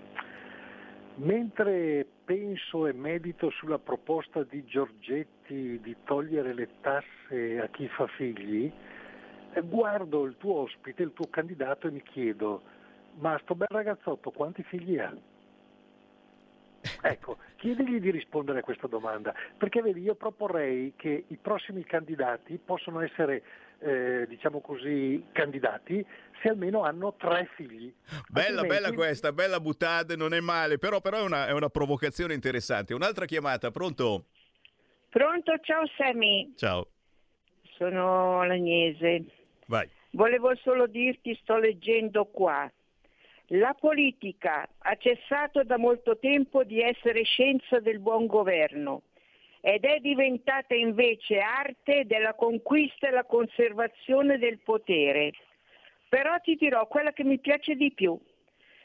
Mentre penso e medito sulla proposta di Giorgetti di togliere le tasse a chi fa figli, guardo il tuo ospite, il tuo candidato e mi chiedo, ma sto bel ragazzotto quanti figli ha? Ecco, chiedigli di rispondere a questa domanda, perché vedi, io proporrei che i prossimi candidati possono essere eh, diciamo così, candidati se almeno hanno tre figli. Bella, Altrimenti- bella questa, bella buttata, non è male, però, però è, una, è una provocazione interessante. Un'altra chiamata, pronto? Pronto, ciao Sammy, Ciao, sono l'Agnese. Vai. Volevo solo dirti, sto leggendo qua. La politica ha cessato da molto tempo di essere scienza del buon governo ed è diventata invece arte della conquista e la conservazione del potere. Però ti dirò quella che mi piace di più.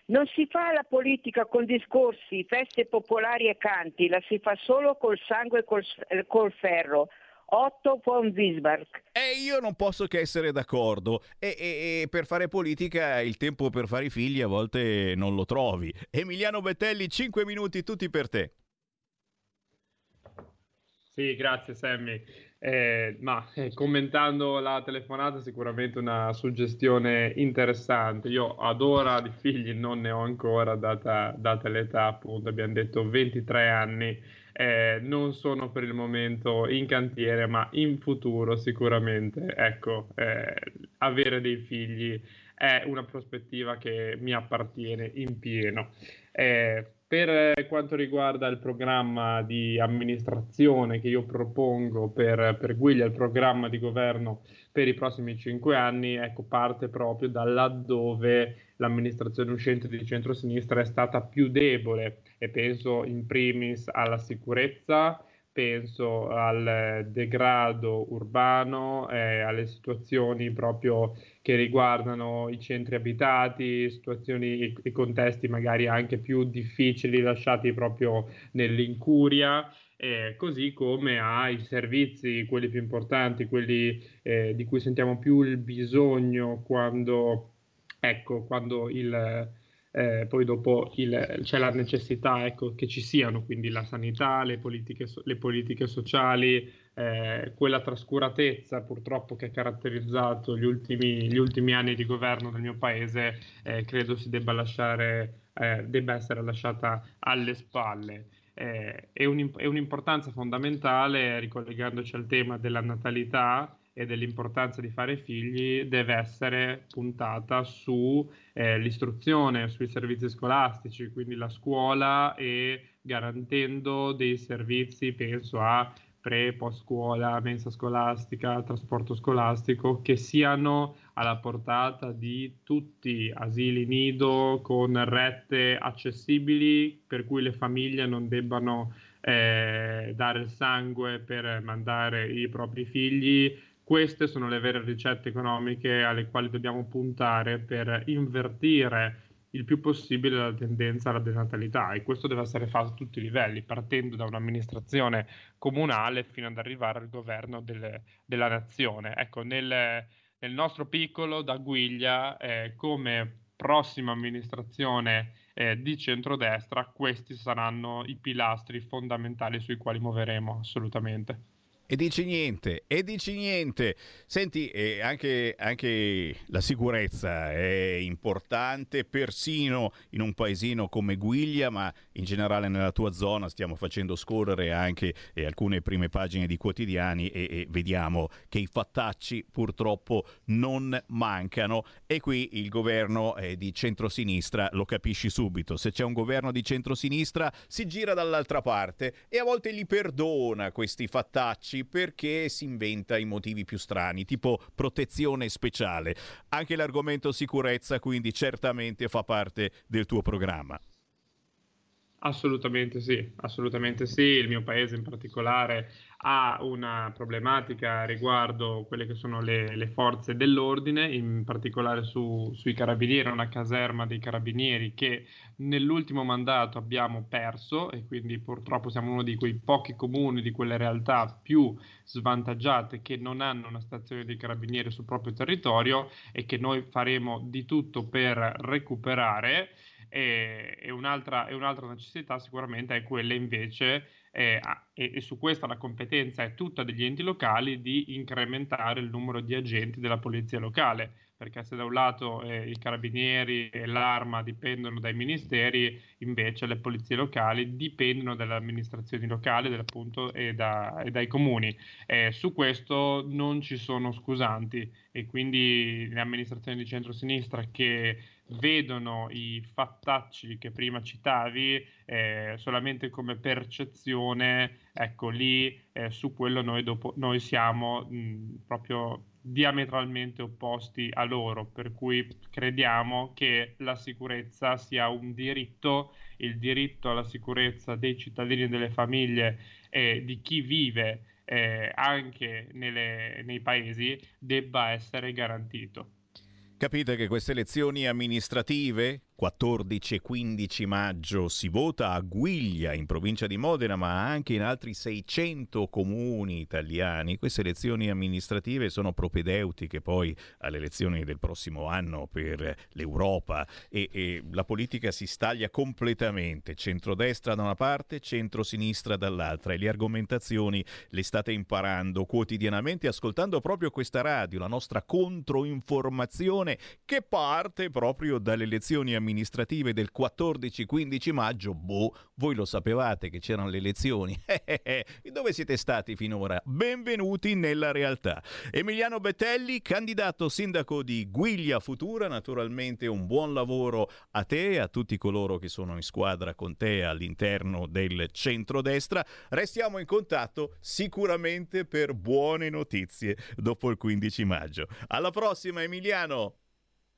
Non si fa la politica con discorsi, feste popolari e canti, la si fa solo col sangue e col, col ferro. Otto von Bismarck. E io non posso che essere d'accordo. E, e- e per fare politica il tempo per fare i figli a volte non lo trovi. Emiliano Bettelli, 5 minuti tutti per te. Sì, grazie Sammy. Eh, ma eh, commentando la telefonata, sicuramente una suggestione interessante. Io ad ora di figli non ne ho ancora, data, data l'età, appunto, abbiamo detto 23 anni. Eh, non sono per il momento in cantiere, ma in futuro sicuramente, ecco, eh, avere dei figli è una prospettiva che mi appartiene in pieno. Eh, per quanto riguarda il programma di amministrazione che io propongo per, per Guiglia, il programma di governo per i prossimi cinque anni, ecco, parte proprio da laddove l'amministrazione uscente di centrosinistra è stata più debole e penso in primis alla sicurezza, penso al degrado urbano, eh, alle situazioni proprio che riguardano i centri abitati, situazioni e, e contesti magari anche più difficili lasciati proprio nell'incuria. eh, così come ai servizi, quelli più importanti, quelli eh, di cui sentiamo più il bisogno quando, ecco, quando il, eh, poi dopo il- c'è la necessità ecco, che ci siano, quindi la sanità, le politiche, le politiche sociali, eh, quella trascuratezza purtroppo che ha caratterizzato gli ultimi, gli ultimi anni di governo del mio paese, eh, credo si debba lasciare, eh, debba essere lasciata alle spalle. Eh, è, un- è un'importanza fondamentale, ricollegandoci al tema della natalità e dell'importanza di fare figli, deve essere puntata su eh, sui servizi scolastici, quindi la scuola e garantendo dei servizi, penso a pre, post scuola, mensa scolastica, trasporto scolastico, che siano alla portata di tutti, asili nido con rette accessibili, per cui le famiglie non debbano eh, dare il sangue per mandare i propri figli. Queste sono le vere ricette economiche alle quali dobbiamo puntare per invertire il più possibile la tendenza alla denatalità e questo deve essere fatto a tutti i livelli, partendo da un'amministrazione comunale fino ad arrivare al governo del- della nazione. Ecco, nel, nel nostro piccolo, da Guiglia, eh, come prossima amministrazione eh, di centrodestra, questi saranno i pilastri fondamentali sui quali muoveremo assolutamente. E dici niente, e dici niente. Senti, eh, anche, anche la sicurezza è importante, persino in un paesino come Guiglia, ma in generale nella tua zona stiamo facendo scorrere anche eh, alcune prime pagine di quotidiani e, e vediamo che i fattacci purtroppo non mancano e qui il governo eh, di centrosinistra lo capisci subito. Se c'è un governo di centrosinistra si gira dall'altra parte e a volte li perdona questi fattacci perché si inventa i motivi più strani, tipo protezione speciale. Anche l'argomento sicurezza quindi certamente fa parte del tuo programma. Assolutamente sì, assolutamente sì. Il mio paese in particolare ha una problematica riguardo quelle che sono le, le forze dell'ordine, in particolare su- sui carabinieri, una caserma dei carabinieri che nell'ultimo mandato abbiamo perso e quindi purtroppo siamo uno di quei pochi comuni, di quelle realtà più svantaggiate che non hanno una stazione dei carabinieri sul proprio territorio e che noi faremo di tutto per recuperare. E, e un'altra, e un'altra necessità sicuramente è quella invece, eh, e, e su questa la competenza è tutta degli enti locali, di incrementare il numero di agenti della polizia locale, perché se da un lato eh, i carabinieri e l'arma dipendono dai ministeri, invece le polizie locali dipendono dalle amministrazioni locali e, da, e, dai comuni. Eh, su questo non ci sono scusanti e quindi le amministrazioni di centrosinistra che vedono i fattacci che prima citavi eh, solamente come percezione, ecco lì eh, su quello noi, dopo, noi siamo mh, proprio diametralmente opposti a loro, per cui crediamo che la sicurezza sia un diritto, il diritto alla sicurezza dei cittadini e delle famiglie e di chi vive eh, anche nelle, nei paesi debba essere garantito. Capite che queste elezioni amministrative 14 e 15 maggio si vota a Guiglia in provincia di Modena, ma anche in altri 600 comuni italiani. Queste elezioni amministrative sono propedeutiche poi alle elezioni del prossimo anno per l'Europa e, e la politica si staglia completamente, centrodestra da una parte, centrosinistra dall'altra e le argomentazioni le state imparando quotidianamente ascoltando proprio questa radio, la nostra controinformazione che parte proprio dalle elezioni amministrative amministrative del 14-15 maggio, boh, voi lo sapevate che c'erano le elezioni. Dove siete stati finora? Benvenuti nella realtà. Emiliano Bettelli, candidato sindaco di Guiglia Futura, naturalmente un buon lavoro a te e a tutti coloro che sono in squadra con te all'interno del centrodestra. Restiamo in contatto sicuramente per buone notizie dopo il 15 maggio. Alla prossima Emiliano!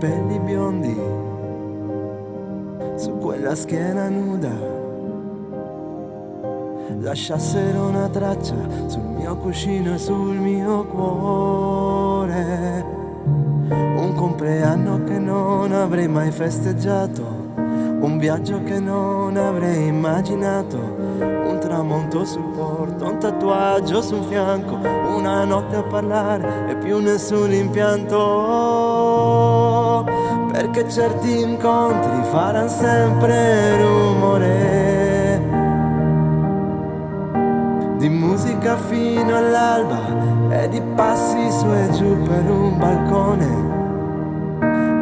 Capelli biondi su quella schiena nuda lasciassero una traccia sul mio cuscino e sul mio cuore. Un compleanno che non avrei mai festeggiato, un viaggio che non avrei immaginato tramonto sul porto, un tatuaggio sul fianco, una notte a parlare e più nessun impianto. Perché certi incontri faranno sempre rumore. Di musica fino all'alba e di passi su e giù per un balcone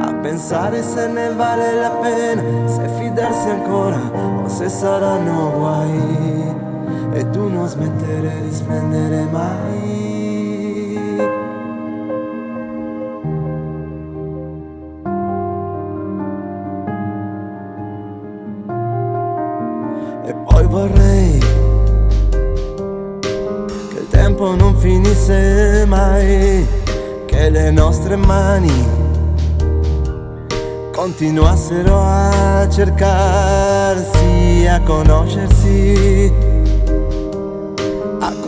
A pensare se ne vale la pena, se fidarsi ancora o se saranno guai e tu non smettere di splendere mai. Nostre mani continuassero a cercarsi, a conoscersi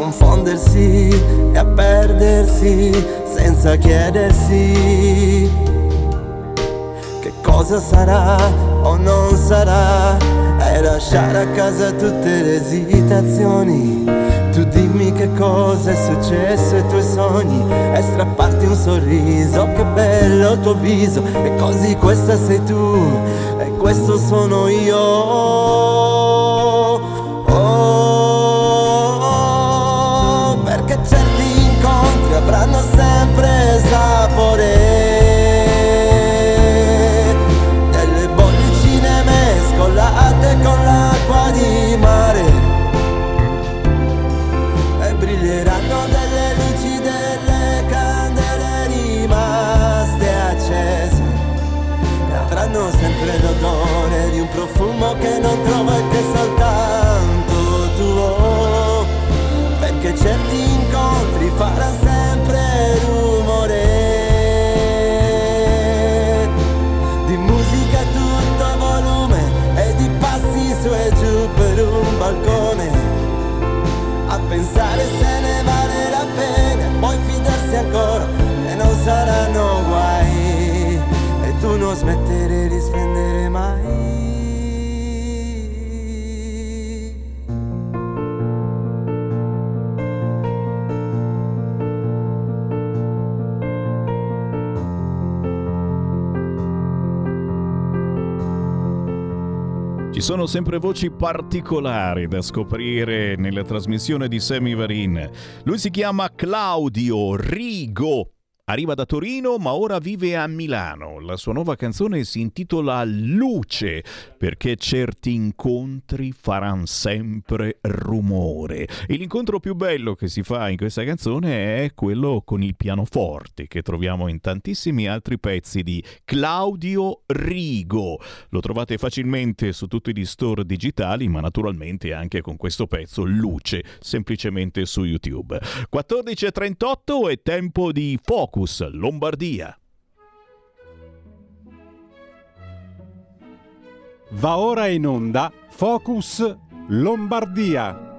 confondersi e a perdersi senza chiedersi che cosa sarà o non sarà e lasciare a casa tutte le esitazioni. Tu che cosa è successo ai tuoi sogni? E strapparti un sorriso, che bello il tuo viso E così questa sei tu, e questo sono io. Oh, oh, oh, oh Perché certi incontri avranno sempre smettere di spendere mai. Ci sono sempre voci particolari da scoprire nella trasmissione di Sammy Varin. Lui si chiama Claudio Rigo. Arriva da Torino ma ora vive a Milano. La sua nuova canzone si intitola Luce perché certi incontri faranno sempre rumore. E l'incontro più bello che si fa in questa canzone è quello con il pianoforte che troviamo in tantissimi altri pezzi di Claudio Rigo. Lo trovate facilmente su tutti gli store digitali ma naturalmente anche con questo pezzo Luce semplicemente su YouTube. 14.38 è tempo di Focus Lombardia. Va ora in onda Focus Lombardia.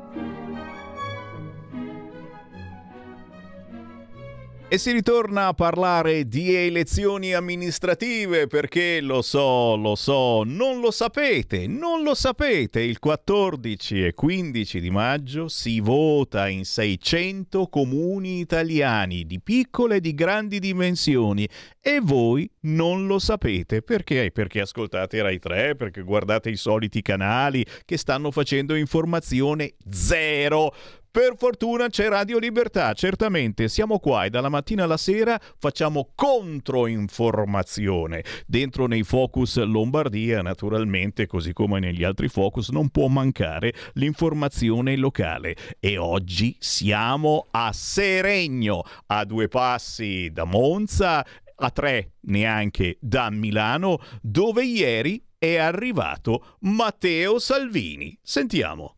E si ritorna a parlare di elezioni amministrative perché lo so, lo so, non lo sapete, non lo sapete, il 14 e 15 di maggio si vota in 600 comuni italiani di piccole e di grandi dimensioni e voi non lo sapete perché? Perché ascoltate Rai 3, perché guardate i soliti canali che stanno facendo informazione zero. Per fortuna c'è Radio Libertà, certamente siamo qua e dalla mattina alla sera facciamo controinformazione. Dentro nei Focus Lombardia, naturalmente, così come negli altri Focus, non può mancare l'informazione locale. E oggi siamo a Seregno, a due passi da Monza, a tre neanche da Milano, dove ieri è arrivato Matteo Salvini. Sentiamo.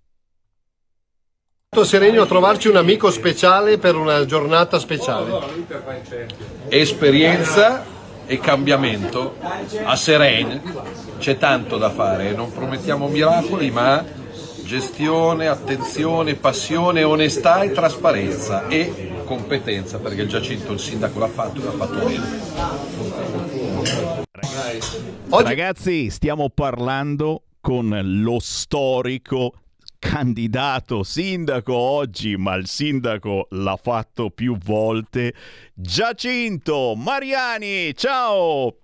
Seregno a trovarci un amico speciale per una giornata speciale. Esperienza e cambiamento a Serene c'è tanto da fare, non promettiamo miracoli, ma gestione, attenzione, passione, onestà e trasparenza e competenza, perché il Giacinto il sindaco l'ha fatto e l'ha fatto bene. Ragazzi, stiamo parlando con lo storico candidato sindaco oggi, ma il sindaco l'ha fatto più volte, Giacinto Mariani. Ciao!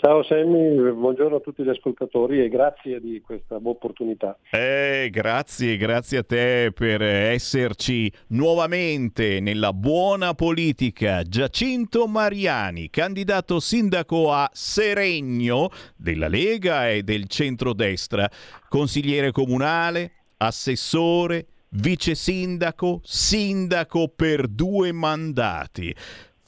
Ciao Sammy, buongiorno a tutti gli ascoltatori e grazie di questa opportunità. Eh, grazie, grazie a te per esserci nuovamente nella buona politica. Giacinto Mariani, candidato sindaco a Seregno della Lega e del centrodestra, consigliere comunale, assessore, vice sindaco, sindaco per due mandati.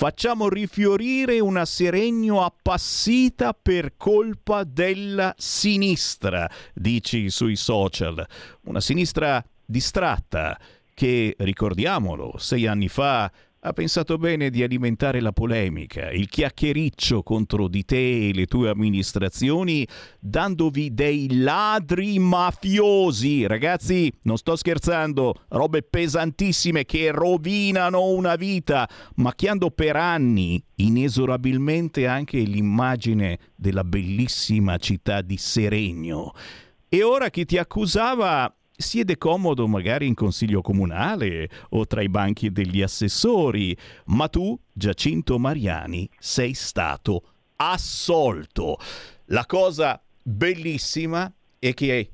Facciamo rifiorire una Seregno appassita per colpa della sinistra, dici sui social. Una sinistra distratta che, ricordiamolo, sei anni fa ha pensato bene di alimentare la polemica, il chiacchiericcio contro di te e le tue amministrazioni, dandovi dei ladri mafiosi. Ragazzi, non sto scherzando, robe pesantissime che rovinano una vita, macchiando per anni inesorabilmente anche l'immagine della bellissima città di Seregno. E ora chi ti accusava siede comodo magari in consiglio comunale o tra i banchi degli assessori, ma tu, Giacinto Mariani, sei stato assolto. La cosa bellissima è che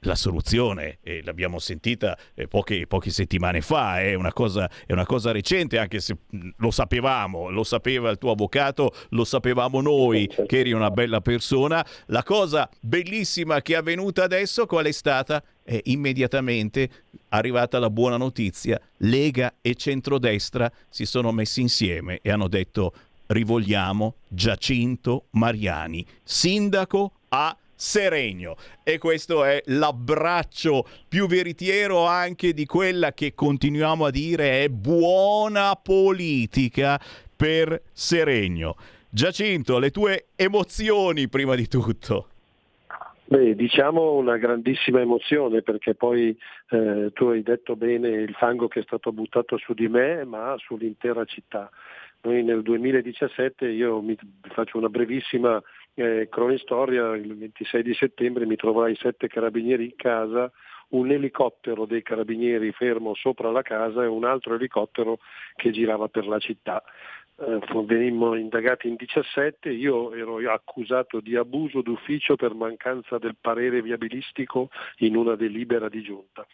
la soluzione, e l'abbiamo sentita eh, poche, poche, settimane fa, è una, cosa, è una cosa recente, anche se lo sapevamo, lo sapeva il tuo avvocato, lo sapevamo noi che eri una bella persona. La cosa bellissima che è avvenuta adesso qual è stata? Eh, immediatamente arrivata la buona notizia, Lega e centrodestra si sono messi insieme e hanno detto rivogliamo Giacinto Mariani, sindaco a Seregno. E questo è l'abbraccio più veritiero anche di quella che continuiamo a dire è buona politica per Seregno. Giacinto, le tue emozioni prima di tutto. Beh, diciamo una grandissima emozione perché poi eh, tu hai detto bene il fango che è stato buttato su di me ma sull'intera città. Noi nel 2017, io mi faccio una brevissima eh, cronistoria, il 26 di settembre mi trovai sette carabinieri in casa, un elicottero dei carabinieri fermo sopra la casa e un altro elicottero che girava per la città. Eh, venimmo indagati in 17, io ero accusato di abuso d'ufficio per mancanza del parere viabilistico in una delibera di giunta.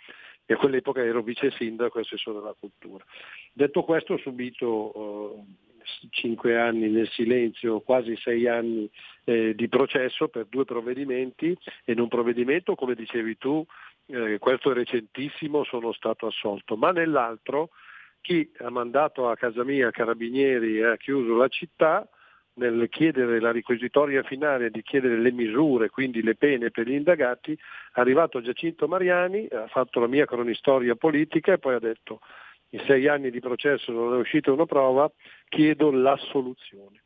E a quell'epoca ero vice sindaco e assessore della cultura. Detto questo ho subito eh, cinque anni nel silenzio, quasi sei anni eh, di processo per due provvedimenti. E in un provvedimento, come dicevi tu, eh, questo è recentissimo, sono stato assolto, ma nell'altro chi ha mandato a casa mia carabinieri e ha chiuso la città nel chiedere la riquisitoria finale, di chiedere le misure, quindi le pene per gli indagati, è arrivato Giacinto Mariani, ha fatto la mia cronistoria politica e poi ha detto in sei anni di processo non è uscita una prova, chiedo l'assoluzione.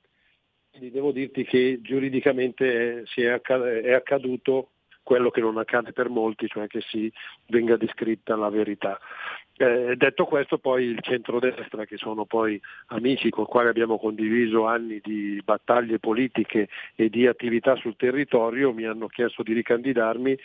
Quindi devo dirti che giuridicamente è, è accaduto quello che non accade per molti, cioè che si venga descritta la verità. Eh, detto questo poi il centrodestra, che sono poi amici con i quali abbiamo condiviso anni di battaglie politiche e di attività sul territorio, mi hanno chiesto di ricandidarmi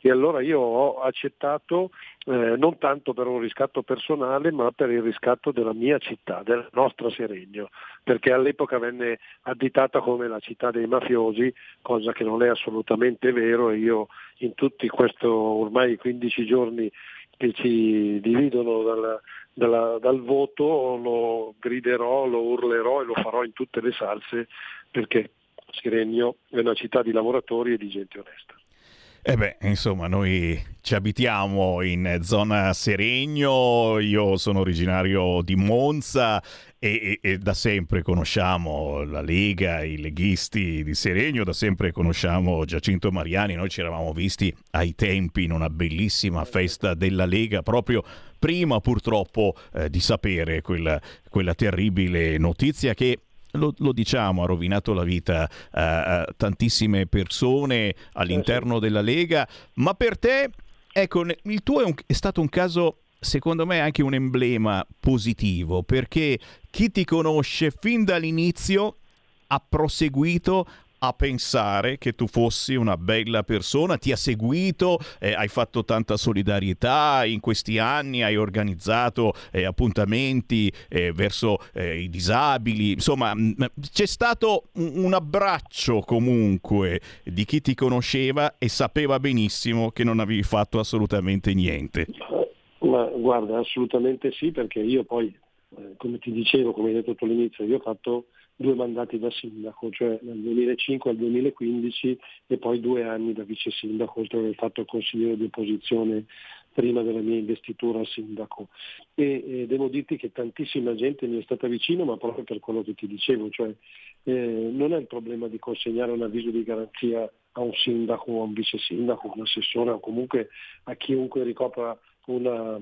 e allora io ho accettato eh, non tanto per un riscatto personale ma per il riscatto della mia città, della nostra Seregno, perché all'epoca venne additata come la città dei mafiosi, cosa che non è assolutamente vero e io in tutti questi ormai 15 giorni che ci dividono dal, dalla, dal voto lo griderò, lo urlerò e lo farò in tutte le salse perché Sirenio è una città di lavoratori e di gente onesta. Eh beh, insomma, noi ci abitiamo in zona Seregno, io sono originario di Monza e, e, e, da sempre conosciamo la Lega, i leghisti di Seregno, da sempre conosciamo Giacinto Mariani, noi ci eravamo visti ai tempi in una bellissima festa della Lega proprio prima purtroppo eh, di sapere quella, quella terribile notizia che lo, lo, diciamo, ha rovinato la vita a tantissime persone all'interno della Lega, ma per te, ecco, il tuo è, un, è stato un caso secondo me anche un emblema positivo perché chi ti conosce fin dall'inizio ha proseguito a pensare che tu fossi una bella persona, ti ha seguito, eh, hai fatto tanta solidarietà in questi anni, hai organizzato eh, appuntamenti eh, verso eh, i disabili, insomma mh, mm, c'è stato un, un abbraccio comunque di chi ti conosceva e sapeva benissimo che non avevi fatto assolutamente niente. Ma guarda, assolutamente sì, perché io poi, eh, come ti dicevo, come hai detto tu all'inizio, io ho fatto due mandati da sindaco, cioè dal 2005 al 2015 e poi due anni da vice sindaco, oltre ad aver fatto consigliere di opposizione prima della mia investitura a sindaco. E, e, devo dirti che tantissima gente mi è stata vicino, ma proprio per quello che ti dicevo, cioè eh, non è il problema di consegnare un avviso di garanzia a un sindaco a un vice sindaco, un assessore o comunque a chiunque ricopra una,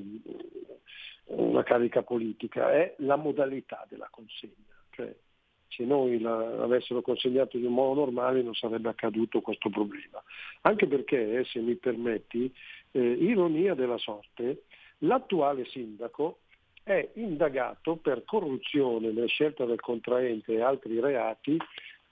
una carica politica, è la modalità della consegna. Cioè, se noi l'avessero consegnato in un modo normale non sarebbe accaduto questo problema. Anche perché, se mi permetti, eh, ironia della sorte, l'attuale sindaco è indagato per corruzione nella scelta del contraente e altri reati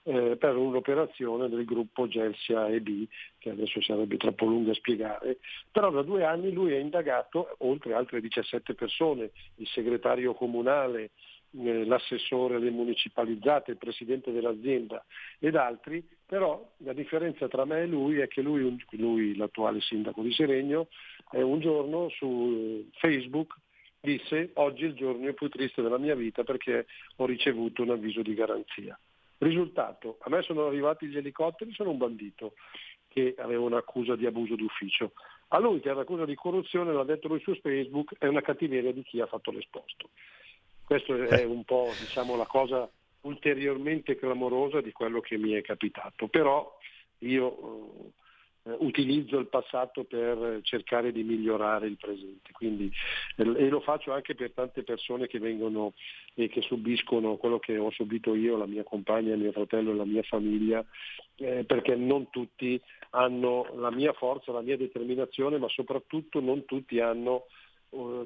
eh, per un'operazione del gruppo Gelsia EB, che adesso sarebbe troppo lungo a spiegare, però da due anni lui è indagato, oltre altre 17 persone, il segretario comunale, eh, l'assessore alle municipalizzate, il presidente dell'azienda ed altri, però la differenza tra me e lui è che lui, lui l'attuale sindaco di Seregno, eh, un giorno su Facebook disse oggi è il giorno più triste della mia vita perché ho ricevuto un avviso di garanzia. Risultato, a me sono arrivati gli elicotteri, sono un bandito che aveva un'accusa di abuso d'ufficio. A lui che era accusa di corruzione, l'ha detto lui su Facebook, è una cattiveria di chi ha fatto l'esposto. Questa è un po' diciamo, la cosa ulteriormente clamorosa di quello che mi è capitato. Però io eh, utilizzo il passato per cercare di migliorare il presente. Quindi, eh, e lo faccio anche per tante persone che vengono e che subiscono quello che ho subito io, la mia compagna, il mio fratello e la mia famiglia, eh, perché non tutti hanno la mia forza, la mia determinazione, ma soprattutto non tutti hanno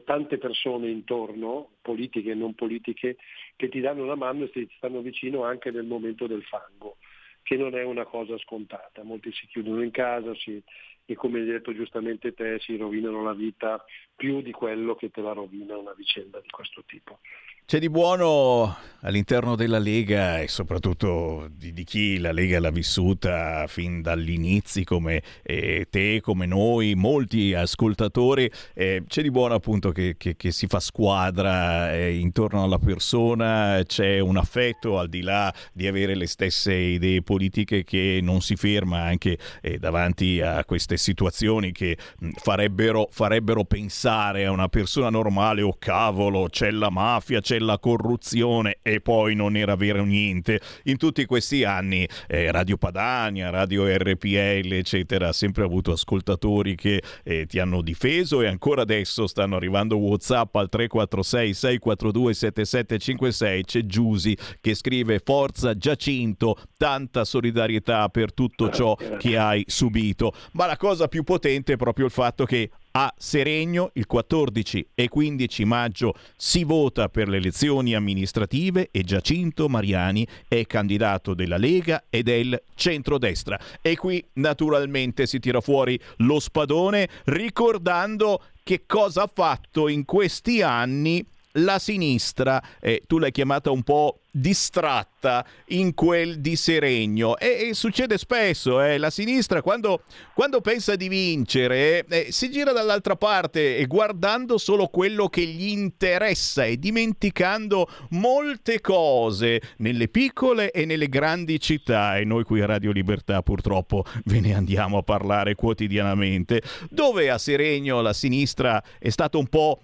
tante persone intorno, politiche e non politiche, che ti danno una mano e ti stanno vicino anche nel momento del fango che non è una cosa scontata. Molti si chiudono in casa si, e come hai detto giustamente te si rovinano la vita più di quello che te la rovina una vicenda di questo tipo. C'è di buono all'interno della Lega e soprattutto di, di chi la Lega l'ha vissuta fin dagli inizi come eh, te, come noi, molti ascoltatori. Eh, c'è di buono appunto che, che, che si fa squadra eh, intorno alla persona, c'è un affetto al di là di avere le stesse idee politiche che non si ferma anche eh, davanti a queste situazioni che mh, farebbero, farebbero pensare a una persona normale, oh cavolo, c'è la mafia, c'è la corruzione e poi non era vero niente. In tutti questi anni eh, Radio Padania, Radio RPL, eccetera, ha sempre avuto ascoltatori che eh, ti hanno difeso e ancora adesso stanno arrivando WhatsApp al 346 642 7756. C'è Giusi che scrive Forza Giacinto, tanta solidarietà per tutto ciò che hai subito. Ma la cosa più potente è proprio il fatto che a Seregno il 14 e 15 maggio si vota per le elezioni amministrative e Giacinto Mariani è candidato della Lega e del centrodestra. E qui naturalmente si tira fuori lo spadone ricordando che cosa ha fatto in questi anni la sinistra, eh, tu l'hai chiamata un po' distratta in quel di Seregno. E, e succede spesso, eh, la sinistra quando, quando pensa di vincere eh, si gira dall'altra parte e guardando solo quello che gli interessa e dimenticando molte cose nelle piccole e nelle grandi città. E noi qui a Radio Libertà purtroppo ve ne andiamo a parlare quotidianamente. Dove a Seregno la sinistra è stata un po'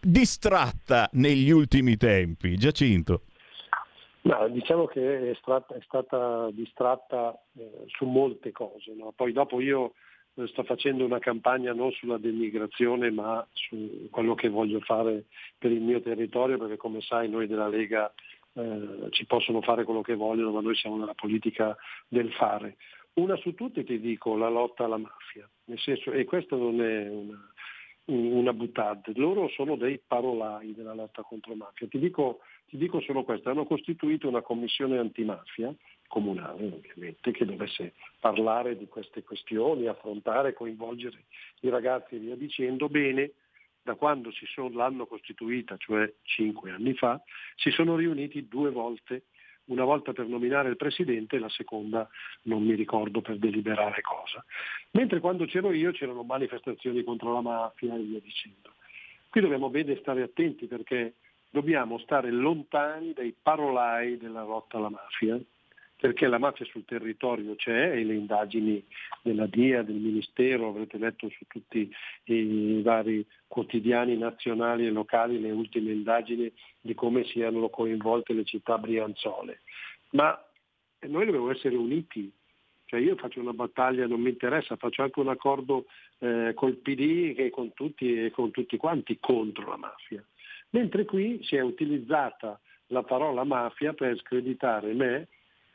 distratta negli ultimi tempi. Giacinto. No, diciamo che è stata, è stata distratta eh, su molte cose. No? Poi dopo io eh, sto facendo una campagna non sulla denigrazione ma su quello che voglio fare per il mio territorio perché come sai noi della Lega eh, ci possono fare quello che vogliono ma noi siamo nella politica del fare. Una su tutte ti dico la lotta alla mafia, nel senso, e questo non è una, una butade, loro sono dei parolai della lotta contro mafia. Ti dico, ti dico solo questo, hanno costituito una commissione antimafia comunale ovviamente che dovesse parlare di queste questioni, affrontare, coinvolgere i ragazzi e via dicendo. Bene, da quando sono, l'hanno costituita, cioè cinque anni fa, si sono riuniti due volte una volta per nominare il presidente e la seconda non mi ricordo per deliberare cosa. Mentre quando c'ero io c'erano manifestazioni contro la mafia e via dicendo. Qui dobbiamo bene stare attenti perché dobbiamo stare lontani dai parolai della lotta alla mafia perché la mafia sul territorio c'è e le indagini della DIA, del Ministero, avrete letto su tutti i vari quotidiani nazionali e locali le ultime indagini di come siano coinvolte le città brianzole. Ma noi dobbiamo essere uniti, cioè io faccio una battaglia, non mi interessa, faccio anche un accordo eh, col PD e con tutti, e con tutti quanti contro la mafia. Mentre qui si è utilizzata la parola mafia per screditare me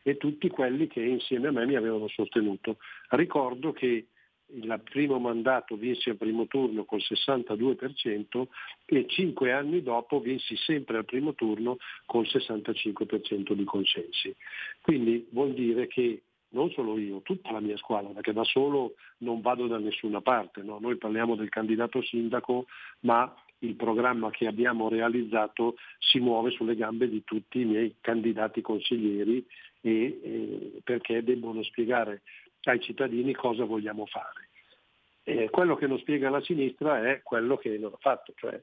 e tutti quelli che insieme a me mi avevano sostenuto. Ricordo che il primo mandato vinsi al primo turno col 62% e cinque anni dopo vinsi sempre al primo turno col 65% di consensi. Quindi vuol dire che non solo io, tutta la mia squadra, perché da solo non vado da nessuna parte, no? noi parliamo del candidato sindaco, ma il programma che abbiamo realizzato si muove sulle gambe di tutti i miei candidati consiglieri e, eh, perché debbono spiegare ai cittadini cosa vogliamo fare. E quello che non spiega la sinistra è quello che non ha fatto, cioè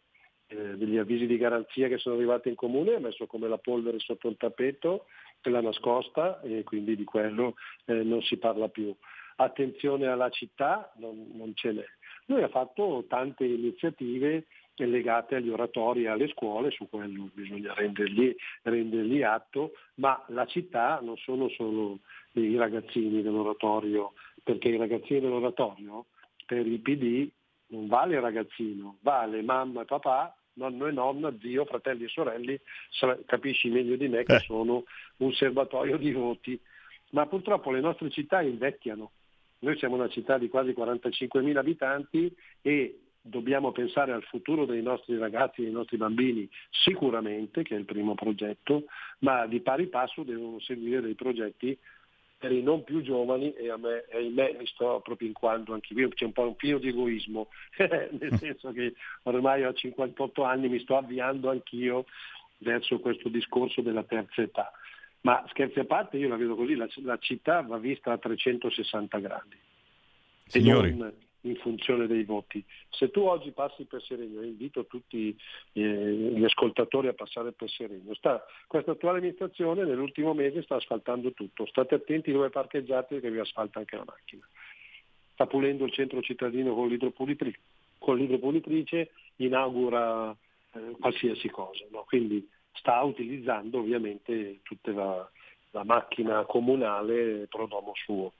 eh, degli avvisi di garanzia che sono arrivati in comune, ha messo come la polvere sotto il tappeto e l'ha nascosta e quindi di quello eh, non si parla più. Attenzione alla città non, non ce n'è. Lui ha fatto tante iniziative legate agli oratori e alle scuole, su quello bisogna rendergli, rendergli atto, ma la città non sono solo i ragazzini dell'oratorio, perché i ragazzini dell'oratorio per il PD non vale il ragazzino, vale mamma e papà, nonno e nonna, zio, fratelli e sorelle, capisci meglio di me che Eh. sono un serbatoio di voti. Ma purtroppo le nostre città invecchiano. Noi siamo una città di quasi 45.000 abitanti e dobbiamo pensare al futuro dei nostri ragazzi e dei nostri bambini sicuramente, che è il primo progetto, ma di pari passo devono seguire dei progetti per i non più giovani e a me, e ahimè mi sto proprio inquadrando anche io, c'è un po' un pieno di egoismo, nel senso che ormai ho 58 anni, mi sto avviando anch'io verso questo discorso della terza età. Ma scherzi a parte, io la vedo così, la, la città va vista a 360 gradi Signori. e non in funzione dei voti. Se tu oggi passi per Seregno, e invito tutti eh, gli ascoltatori a passare per Seregno, sta, questa attuale amministrazione nell'ultimo mese sta asfaltando tutto, state attenti dove parcheggiate che vi asfalta anche la macchina. Sta pulendo il centro cittadino con l'idropulitrice, con l'idropulitrice inaugura eh, qualsiasi cosa, no? quindi sta utilizzando ovviamente tutta la, la macchina comunale pro domo suo.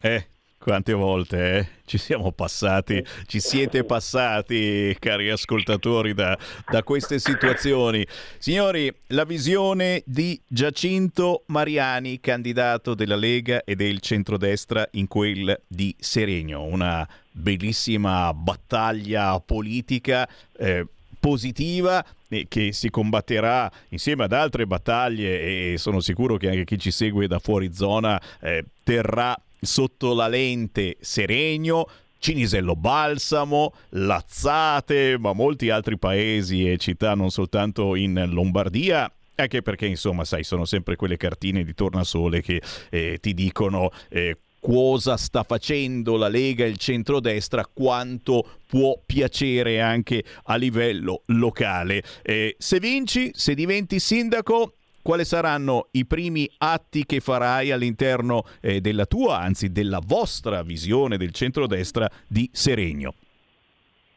Eh, quante volte eh? ci siamo passati, ci siete passati, cari ascoltatori, da, da queste situazioni. Signori, la visione di Giacinto Mariani, candidato della Lega e del centrodestra in quel di Seregno. Una bellissima battaglia politica. eh, positiva eh, che si combatterà insieme ad altre battaglie e sono sicuro che anche chi ci segue da fuori zona eh, terrà sotto la lente Seregno, Cinisello Balsamo, Lazzate, ma molti altri paesi e città non soltanto in Lombardia. Anche perché, insomma, sai, sono sempre quelle cartine di tornasole che eh, ti dicono eh, cosa sta facendo la Lega e il centrodestra, quanto può piacere anche a livello locale. Eh, se vinci, se diventi sindaco, quali saranno i primi atti che farai all'interno eh, della tua, anzi della vostra visione del centrodestra di Seregno?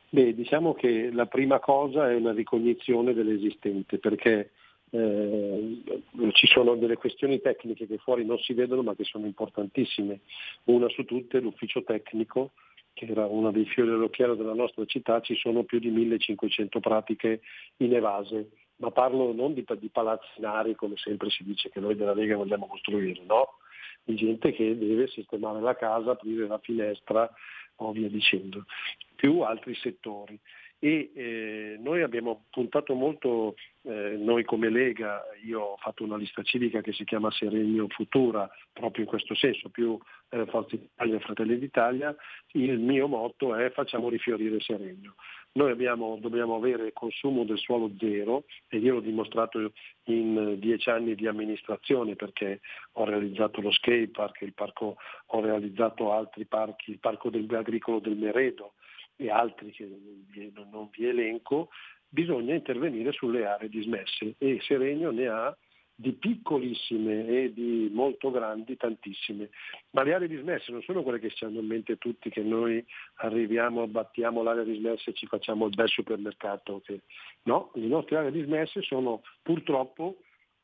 Beh, diciamo che la prima cosa è una ricognizione dell'esistente, perché eh, ci sono delle questioni tecniche che fuori non si vedono ma che sono importantissime. Una su tutte l'ufficio tecnico, che era uno dei fiori all'occhiello della nostra città, ci sono più di 1500 pratiche inevase, ma parlo non di, di palazzinari come sempre si dice che noi della Lega vogliamo costruire, no? Di gente che deve sistemare la casa, aprire la finestra o via dicendo, più altri settori e eh, noi abbiamo puntato molto, eh, noi come Lega, io ho fatto una lista civica che si chiama Seregno Futura, proprio in questo senso, più eh, Forza Italia e Fratelli d'Italia, il mio motto è facciamo rifiorire Seregno. Noi abbiamo, dobbiamo avere consumo del suolo zero e io l'ho dimostrato in dieci anni di amministrazione perché ho realizzato lo skate park, il parco, ho realizzato altri parchi, il parco del, agricolo del Meredo, e altri che non vi, non vi elenco, bisogna intervenire sulle aree dismesse e Seregno ne ha di piccolissime e di molto grandi tantissime. Ma le aree dismesse non sono quelle che ci hanno in mente tutti, che noi arriviamo, abbattiamo l'area dismessa e ci facciamo il bel supermercato. Che... No, le nostre aree dismesse sono purtroppo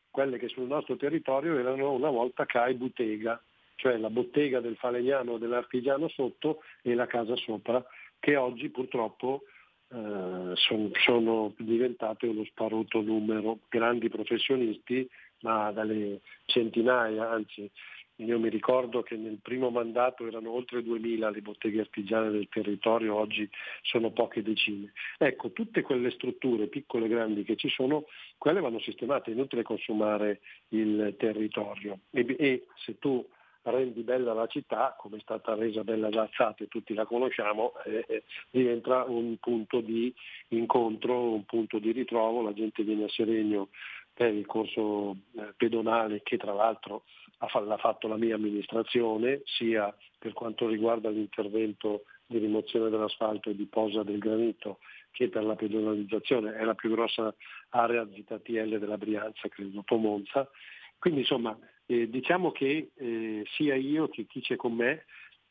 quelle che sul nostro territorio erano una volta CAI Bottega, cioè la bottega del falegnano o dell'artigiano sotto e la casa sopra che oggi purtroppo eh, son, sono diventate uno sparuto numero, grandi professionisti, ma dalle centinaia, anzi io mi ricordo che nel primo mandato erano oltre 2000 le botteghe artigiane del territorio, oggi sono poche decine. Ecco, tutte quelle strutture piccole e grandi che ci sono, quelle vanno sistemate, è inutile consumare il territorio. E, e se tu rendi bella la città, come è stata resa bella Lazzate, tutti la conosciamo, eh, diventa un punto di incontro, un punto di ritrovo, la gente viene a Seregno per il corso eh, pedonale che tra l'altro ha, l'ha fatto la mia amministrazione, sia per quanto riguarda l'intervento di rimozione dell'asfalto e di posa del granito che per la pedonalizzazione, è la più grossa area ZTL della Brianza, credo, dopo Monza. Quindi insomma eh, diciamo che eh, sia io che chi c'è con me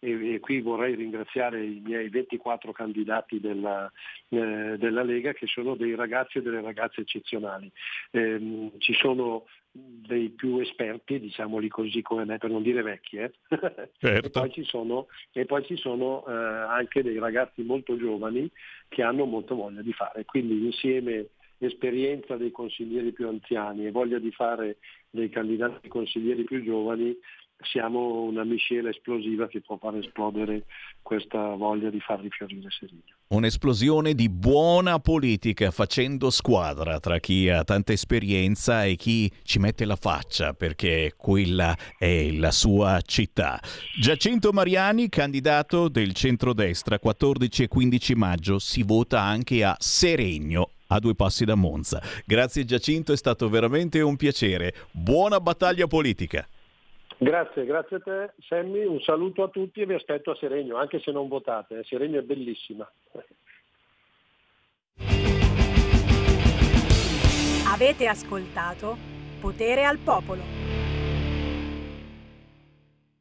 e, e qui vorrei ringraziare i miei 24 candidati della, eh, della Lega che sono dei ragazzi e delle ragazze eccezionali. Eh, ci sono dei più esperti, diciamoli così come me, per non dire vecchi, eh? certo. e poi ci sono, poi ci sono eh, anche dei ragazzi molto giovani che hanno molto voglia di fare. Quindi insieme esperienza dei consiglieri più anziani e voglia di fare dei candidati consiglieri più giovani siamo una miscela esplosiva che può far esplodere questa voglia di far rifiorire Seligno. Un'esplosione di buona politica facendo squadra tra chi ha tanta esperienza e chi ci mette la faccia perché quella è la sua città. Giacinto Mariani, candidato del centrodestra, 14 e 15 maggio si vota anche a Seregno a due passi da Monza. Grazie Giacinto, è stato veramente un piacere. Buona battaglia politica. Grazie, grazie a te Sammy, un saluto a tutti e vi aspetto a Seregno, anche se non votate, eh. Seregno è bellissima. Avete ascoltato Potere al Popolo.